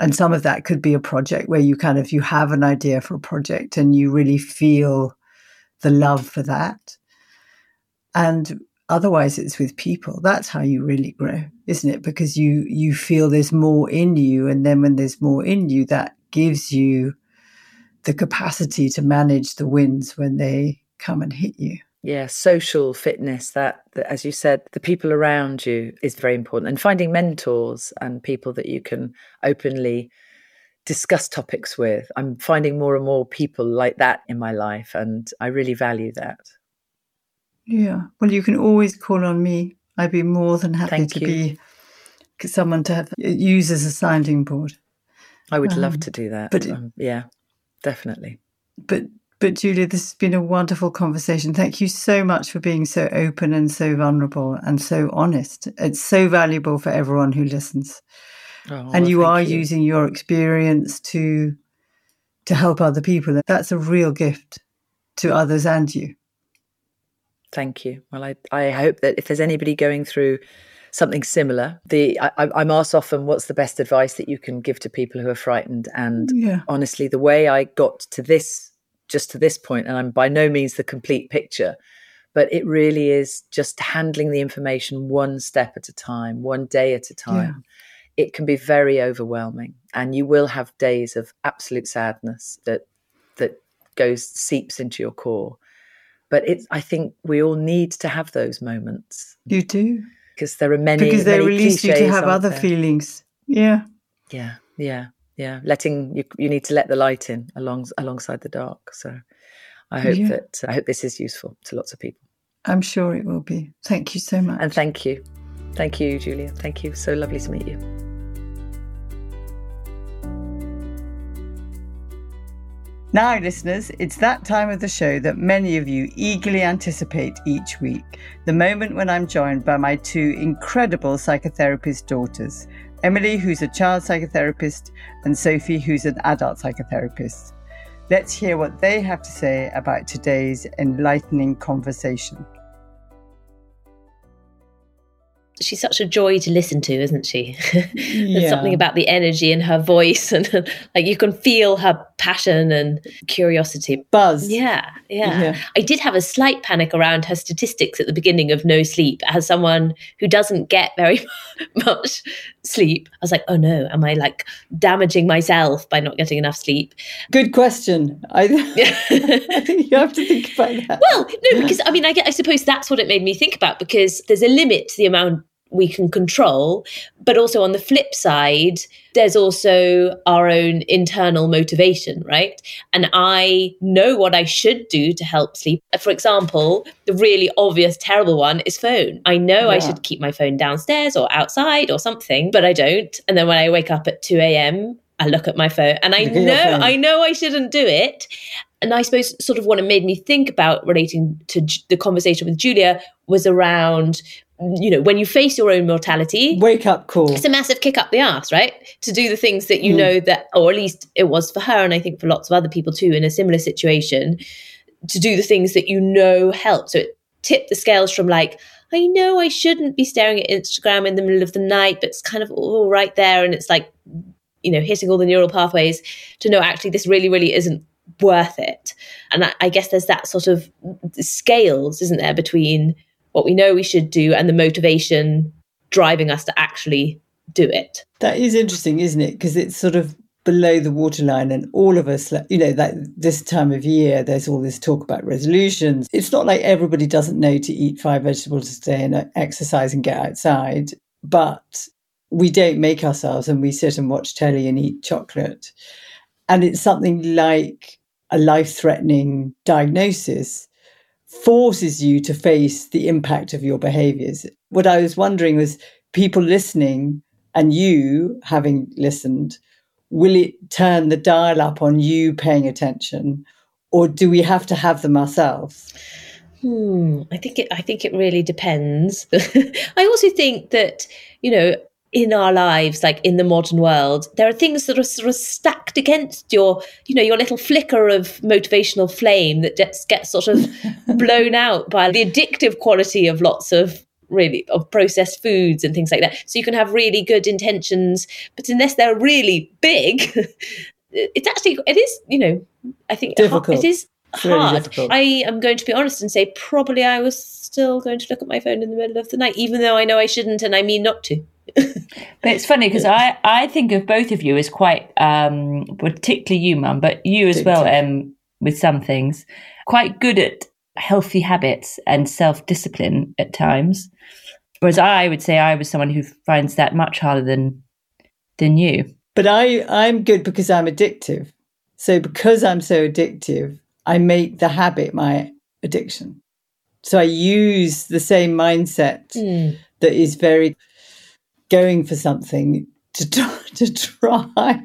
And some of that could be a project where you kind of you have an idea for a project and you really feel the love for that. And otherwise it's with people. That's how you really grow isn't it? Because you you feel there's more in you and then when there's more in you that gives you the capacity to manage the winds when they come and hit you. Yeah social fitness that, that as you said the people around you is very important. And finding mentors and people that you can openly discuss topics with. I'm finding more and more people like that in my life and i really value that yeah well you can always call on me i'd be more than happy Thank to you. be someone to have use as a sounding board i would love Um, to do that but- um, yeah definitely but but Julia, this has been a wonderful conversation. Thank you so much for being so open and so vulnerable and so honest. It's so valuable for everyone who listens. Oh, and you are using your experience to to help other people. That's a real gift to others and you. Thank you. Well, I, I hope that if there's anybody going through something similar, the I, I'm asked often, what's the best advice that you can give to people who are frightened? And Yeah. honestly, the way I got to this, just to this point, and I'm by no means the complete picture, but it really is just handling the information one step at a time, one day at a time. It can be very overwhelming, and you will have days of absolute sadness that that goes seeps into your core. But it's I think we all need to have those moments You do. because there are many because they many release you to have other there? feelings. Yeah. Yeah, yeah, yeah. Letting you you need to let the light in along alongside the dark. So I hope Yeah. that I hope this is useful to lots of people. I'm sure it will be. Thank you so much. And thank you. Thank you, Julia. Thank you. So lovely to meet you. Now, listeners, it's that time of the show that many of you eagerly anticipate each week the moment when I'm joined by my two incredible psychotherapist daughters Emily, who's a child psychotherapist, and Sophie, who's an adult psychotherapist. Let's hear what they have to say about today's enlightening conversation. She's such a joy to listen to, isn't she? There's Yeah. something about the energy in her voice, and like you can feel her passion and curiosity. Buzz. Yeah, yeah, Yeah. I did have a slight panic around her statistics at the beginning of no sleep. As someone who doesn't get very much sleep, I was like, oh no, am I like damaging myself by not getting enough sleep? Good question. I, I think you have to think about that. Well, no, because I mean, I, I suppose that's what it made me think about because there's a limit to the amount we can control. But also on the flip side, there's also our own internal motivation, right? And I know what I should do to help sleep. For example, the really obvious, terrible one is phone. I know I should keep my phone downstairs or outside or something, but I don't. And then when I wake up at 2 a.m., I look at my phone and I Look at your know. I know I shouldn't do it. And I suppose sort of what it made me think about relating to the conversation with Julia was around, you know, when you face your own mortality, Wake up call. it's a massive kick up the ass, right? To do the things that you Mm. know that, or at least it was for her, and I think for lots of other people too in a similar situation, to do the things that you know help. So it tipped the scales from like, I know I shouldn't be staring at Instagram in the middle of the night, but it's kind of all right there, and it's like, you know, hitting all the neural pathways to know actually this really, really isn't worth it. And I, I guess there's that sort of scales, isn't there, between what we know we should do and the motivation driving us to actually do it. That is interesting, isn't it? Because it's sort of below the waterline, and all of us, you know, that this time of year, there's all this talk about resolutions. It's not like everybody doesn't know to eat five vegetables a day and uh, exercise and get outside, but we don't make ourselves and we sit and watch telly and eat chocolate. And it's something like a life threatening diagnosis forces you to face the impact of your behaviors. What I was wondering was people listening and you having listened, will it turn the dial up on you paying attention? Or do we have to have them ourselves? Hmm, I think it. I think it really depends. I also think that you know, in our lives, like in the modern world, there are things that are sort of stacked against your, you know, your little flicker of motivational flame that just gets sort of blown out by the addictive quality of lots of really of processed foods and things like that. So you can have really good intentions, but unless they're really big, it's actually it is you know I think Difficult. it is It's really hard. I am going to be honest and say probably I was still going to look at my phone in the middle of the night, even though I know I shouldn't and I mean not to. But it's funny because I, I think of both of you as quite, um, particularly you, Mum, but you as well, um, with some things, quite good at healthy habits and self discipline at times. Whereas I would say I was someone who finds that much harder than than you. But I, I'm good because I'm addictive. So because I'm so addictive, I make the habit my addiction. So I use the same mindset Hmm. that is very going for something to try, to try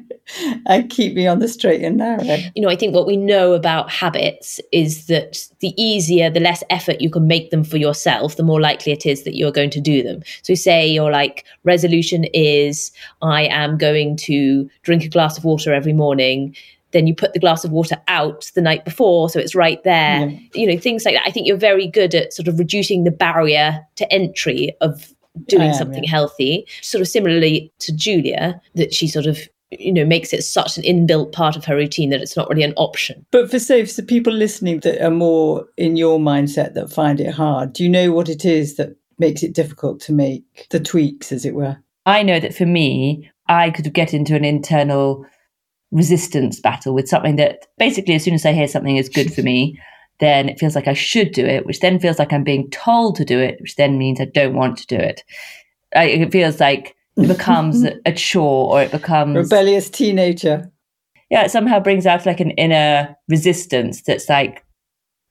and keep me on the straight and narrow. You know, I think what we know about habits is that the easier, the less effort you can make them for yourself, the more likely it is that you're going to do them. So, say your like resolution is, I am going to drink a glass of water every morning. then you put the glass of water out the night before so it's right there yeah. you know things like that i think you're very good at sort of reducing the barrier to entry of doing am, something yeah. healthy. Sort of similarly to julia that she sort of you know makes it such an inbuilt part of her routine that it's not really an option. But for say for people listening that are more in your mindset that find it hard do you know what it is that makes it difficult to make the tweaks as it were? I know that for me i could get into an internal resistance battle with something that basically as soon as i hear something is good for me then it feels like i should do it which then feels like i'm being told to do it which then means i don't want to do it it feels like it becomes a chore or it becomes rebellious teenager. Yeah, it somehow brings out like an inner resistance that's like,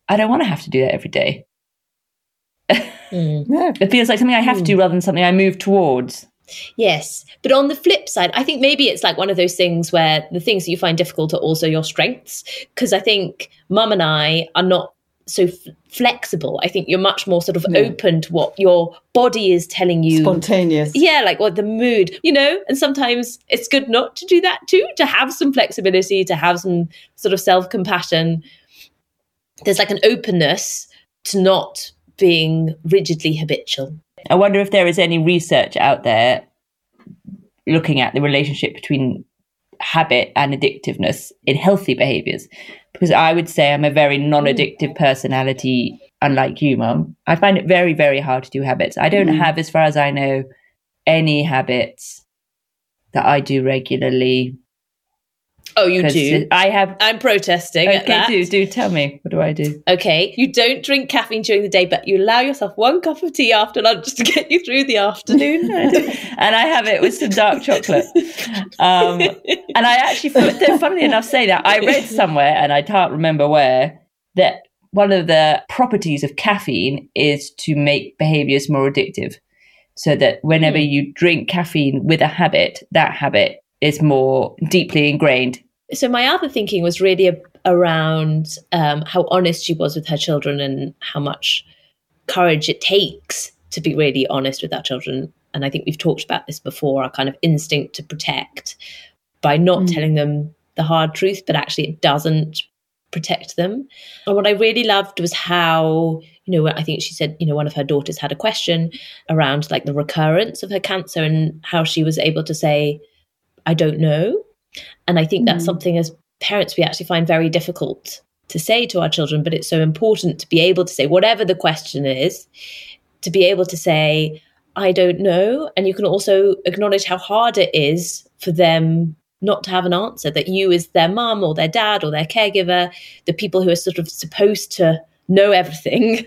I don't want to have to do that every day. Mm. It feels like something I have mm. to do rather than something I move towards. Yes. But on the flip side, I think maybe it's like one of those things where the things that you find difficult are also your strengths. Because I think mum and I are not so f- flexible. I think you're much more sort of yeah. open to what your body is telling you. Spontaneous. Yeah, like what the mood, you know, and sometimes it's good not to do that too, to have some flexibility, to have some sort of self compassion. There's like an openness to not being rigidly habitual. I wonder if there is any research out there looking at the relationship between habit and addictiveness in healthy behaviors because I would say I'm a very non-addictive personality, unlike you, mum. I find it very, very hard to do habits. I don't mm. have, as far as I know, any habits that I do regularly. Oh, you do? I have. I'm protesting. Okay, do do tell me. What do I do? Okay, you don't drink caffeine during the day, but you allow yourself one cup of tea after lunch to get you through the afternoon. and I have it with some dark chocolate. Um, and I actually, funnily enough, say that I read somewhere, and I can't remember where, that one of the properties of caffeine is to make behaviors more addictive. So that whenever mm. you drink caffeine with a habit, that habit is more deeply ingrained so my other thinking was really a, around um, how honest she was with her children and how much courage it takes to be really honest with our children. And I think we've talked about this before our kind of instinct to protect by not mm. telling them the hard truth, but actually it doesn't protect them. And what I really loved was how, you know, I think she said, you know, one of her daughters had a question around like the recurrence of her cancer and how she was able to say, I don't know. And I think that's mm. something as parents we actually find very difficult to say to our children, but it's so important to be able to say, whatever the question is, to be able to say, I don't know. And you can also acknowledge how hard it is for them not to have an answer, that you, as their mum or their dad or their caregiver, the people who are sort of supposed to know everything,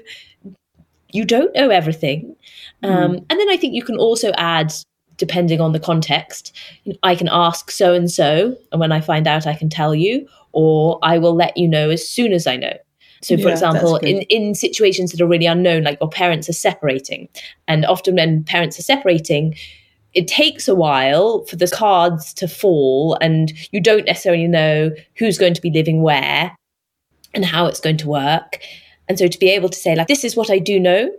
you don't know everything. Mm. Um, and then I think you can also add depending on the context. I can ask so and so, and when I find out, I can tell you, or I will let you know as soon as I know. So, for yeah, example, in, in situations that are really unknown, like your parents are separating, and often when parents are separating, it takes a while for the cards to fall, and you don't necessarily know who's going to be living where and how it's going to work. And so, to be able to say, like, this is what I do know,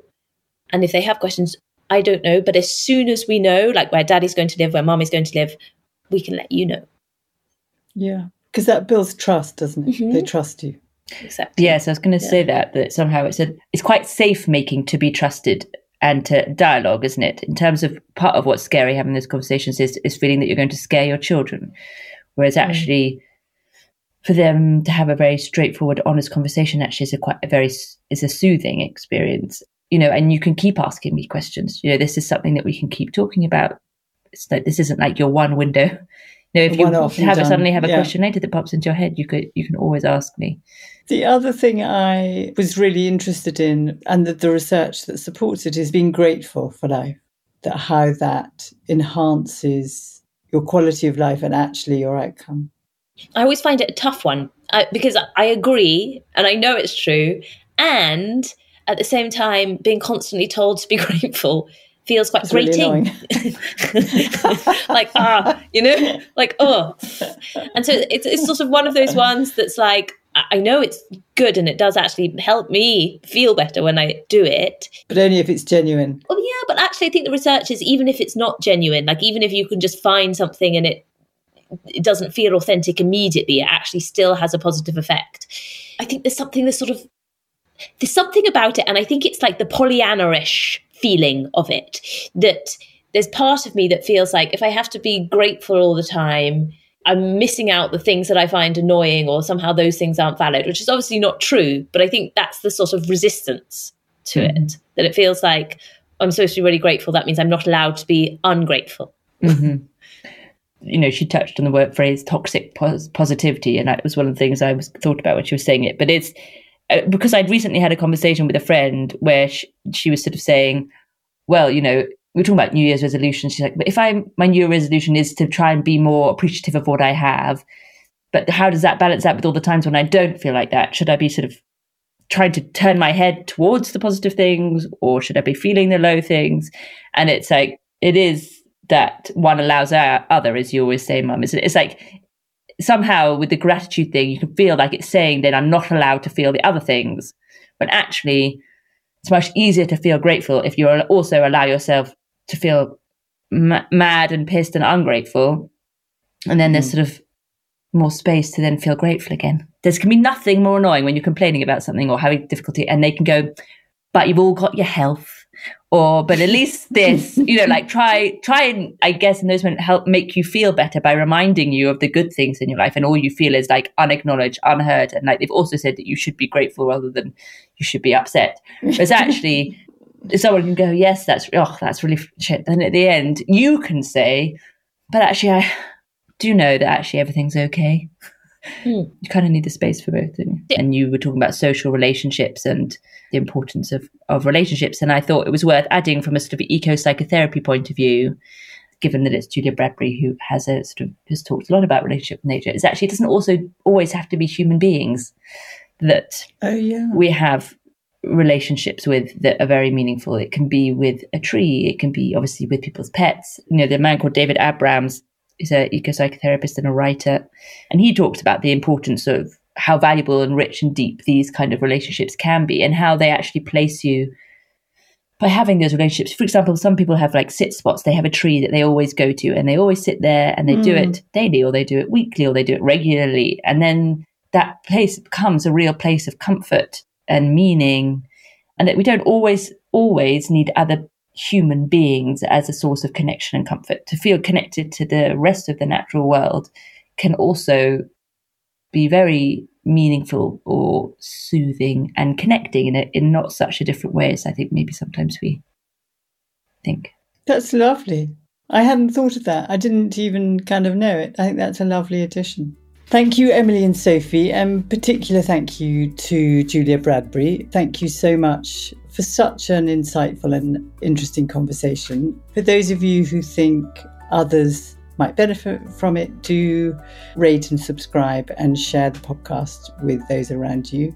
and if they have questions, I don't know. But as soon as we know, like where daddy's going to live, where mommy's going to live, we can let you know. Yeah. Because that builds trust, doesn't it? Mm-hmm. They trust you. Exactly. Yes, I was going to yeah. say that, that somehow it's, a, it's quite safe making to be trusted and to dialogue, isn't it? In terms of part of what's scary having these conversations is, is feeling that you're going to scare your children. Whereas mm. actually, for them to have a very straightforward, honest conversation actually is a quite a very is a soothing experience you know, and you can keep asking me questions. You know, this is something that we can keep talking about. It's like this isn't like your one window. You know, if you have a, suddenly have a yeah. question later that pops into your head, you could you can always ask me. The other thing I was really interested in, and the, the research that supports it, is being grateful for life. That how that enhances your quality of life and actually your outcome. I always find it a tough one uh, because I agree and I know it's true, and at the same time, being constantly told to be grateful feels quite That's grating. Really like ah, you know, like oh, and so it's it's sort of one of those ones that's like I know it's good and it does actually help me feel better when I do it. But only if it's genuine. Well, yeah, but actually, I think the research is even if it's not genuine, like even if you can just find something and it it doesn't feel authentic immediately, it actually still has a positive effect. I think there's something that's sort of there's something about it, and I think it's like the Pollyanna-ish feeling of it that there's part of me that feels like if I have to be grateful all the time, I'm missing out the things that I find annoying, or somehow those things aren't valid, which is obviously not true. But I think that's the sort of resistance to mm-hmm. it that it feels like I'm supposed to be really grateful. That means I'm not allowed to be ungrateful. Mm-hmm. You know, she touched on the word phrase toxic pos- positivity, and that was one of the things I was thought about when she was saying it. But it's Uh, because I'd recently had a conversation with a friend where she, she was sort of saying, well, you know, we are talking about New Year's resolutions. She's like, but if I my New Year resolution is to try and be more appreciative of what I have, but how does that balance out with all the times when I don't feel like that? Should I be sort of trying to turn my head towards the positive things, or should I be feeling the low things? And it's like it is that one allows our other, as you always say, Mum. It's like somehow with the gratitude thing, you can feel like it's saying that I'm not allowed to feel the other things, but actually. It's much easier to feel grateful if you also allow yourself to feel m- mad and pissed and ungrateful. And then there's mm. sort of more space to then feel grateful again. There can be nothing more annoying when you're complaining about something or having difficulty, and they can go, but you've all got your health. Or, but at least this, you know, like try, try and I guess in those moments help make you feel better by reminding you of the good things in your life. And all you feel is like unacknowledged, unheard. And like they've also said that you should be grateful rather than you should be upset. Whereas actually, someone can go, yes, that's oh, that's really shit. Then at the end, you can say, but actually, I do know that actually everything's okay. Mm. You kind of need the space for both. You? Yeah. And you were talking about social relationships and the importance of, of relationships. And I thought it was worth adding from a sort of eco psychotherapy point of view, given that it's Julia Bradbury who has a sort of has talked a lot about relationship with nature, is actually it doesn't also always have to be human beings that oh, yeah. we have relationships with that are very meaningful. It can be with a tree. It can be obviously with people's pets. You know, the man called David Abrams is an eco psychotherapist and a writer, and he talks about the importance of how valuable and rich and deep these kind of relationships can be, and how they actually place you by having those relationships. For example, some people have like sit spots. They have a tree that they always go to, and they always sit there, and they mm. do it daily, or they do it weekly, or they do it regularly, and then that place becomes a real place of comfort and meaning, and that we don't always, always need other human beings as a source of connection and comfort. To feel connected to the rest of the natural world can also be very meaningful or soothing and connecting in it in not such a different way as I think maybe sometimes we think. That's lovely. I hadn't thought of that. I didn't even kind of know it. I think that's a lovely addition. Thank you, Emily and Sophie, and particular thank you to Julia Bradbury. Thank you so much for such an insightful and interesting conversation. For those of you who think others might benefit from it, do rate and subscribe and share the podcast with those around you.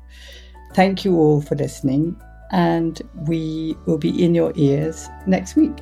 Thank you all for listening, and we will be in your ears next week.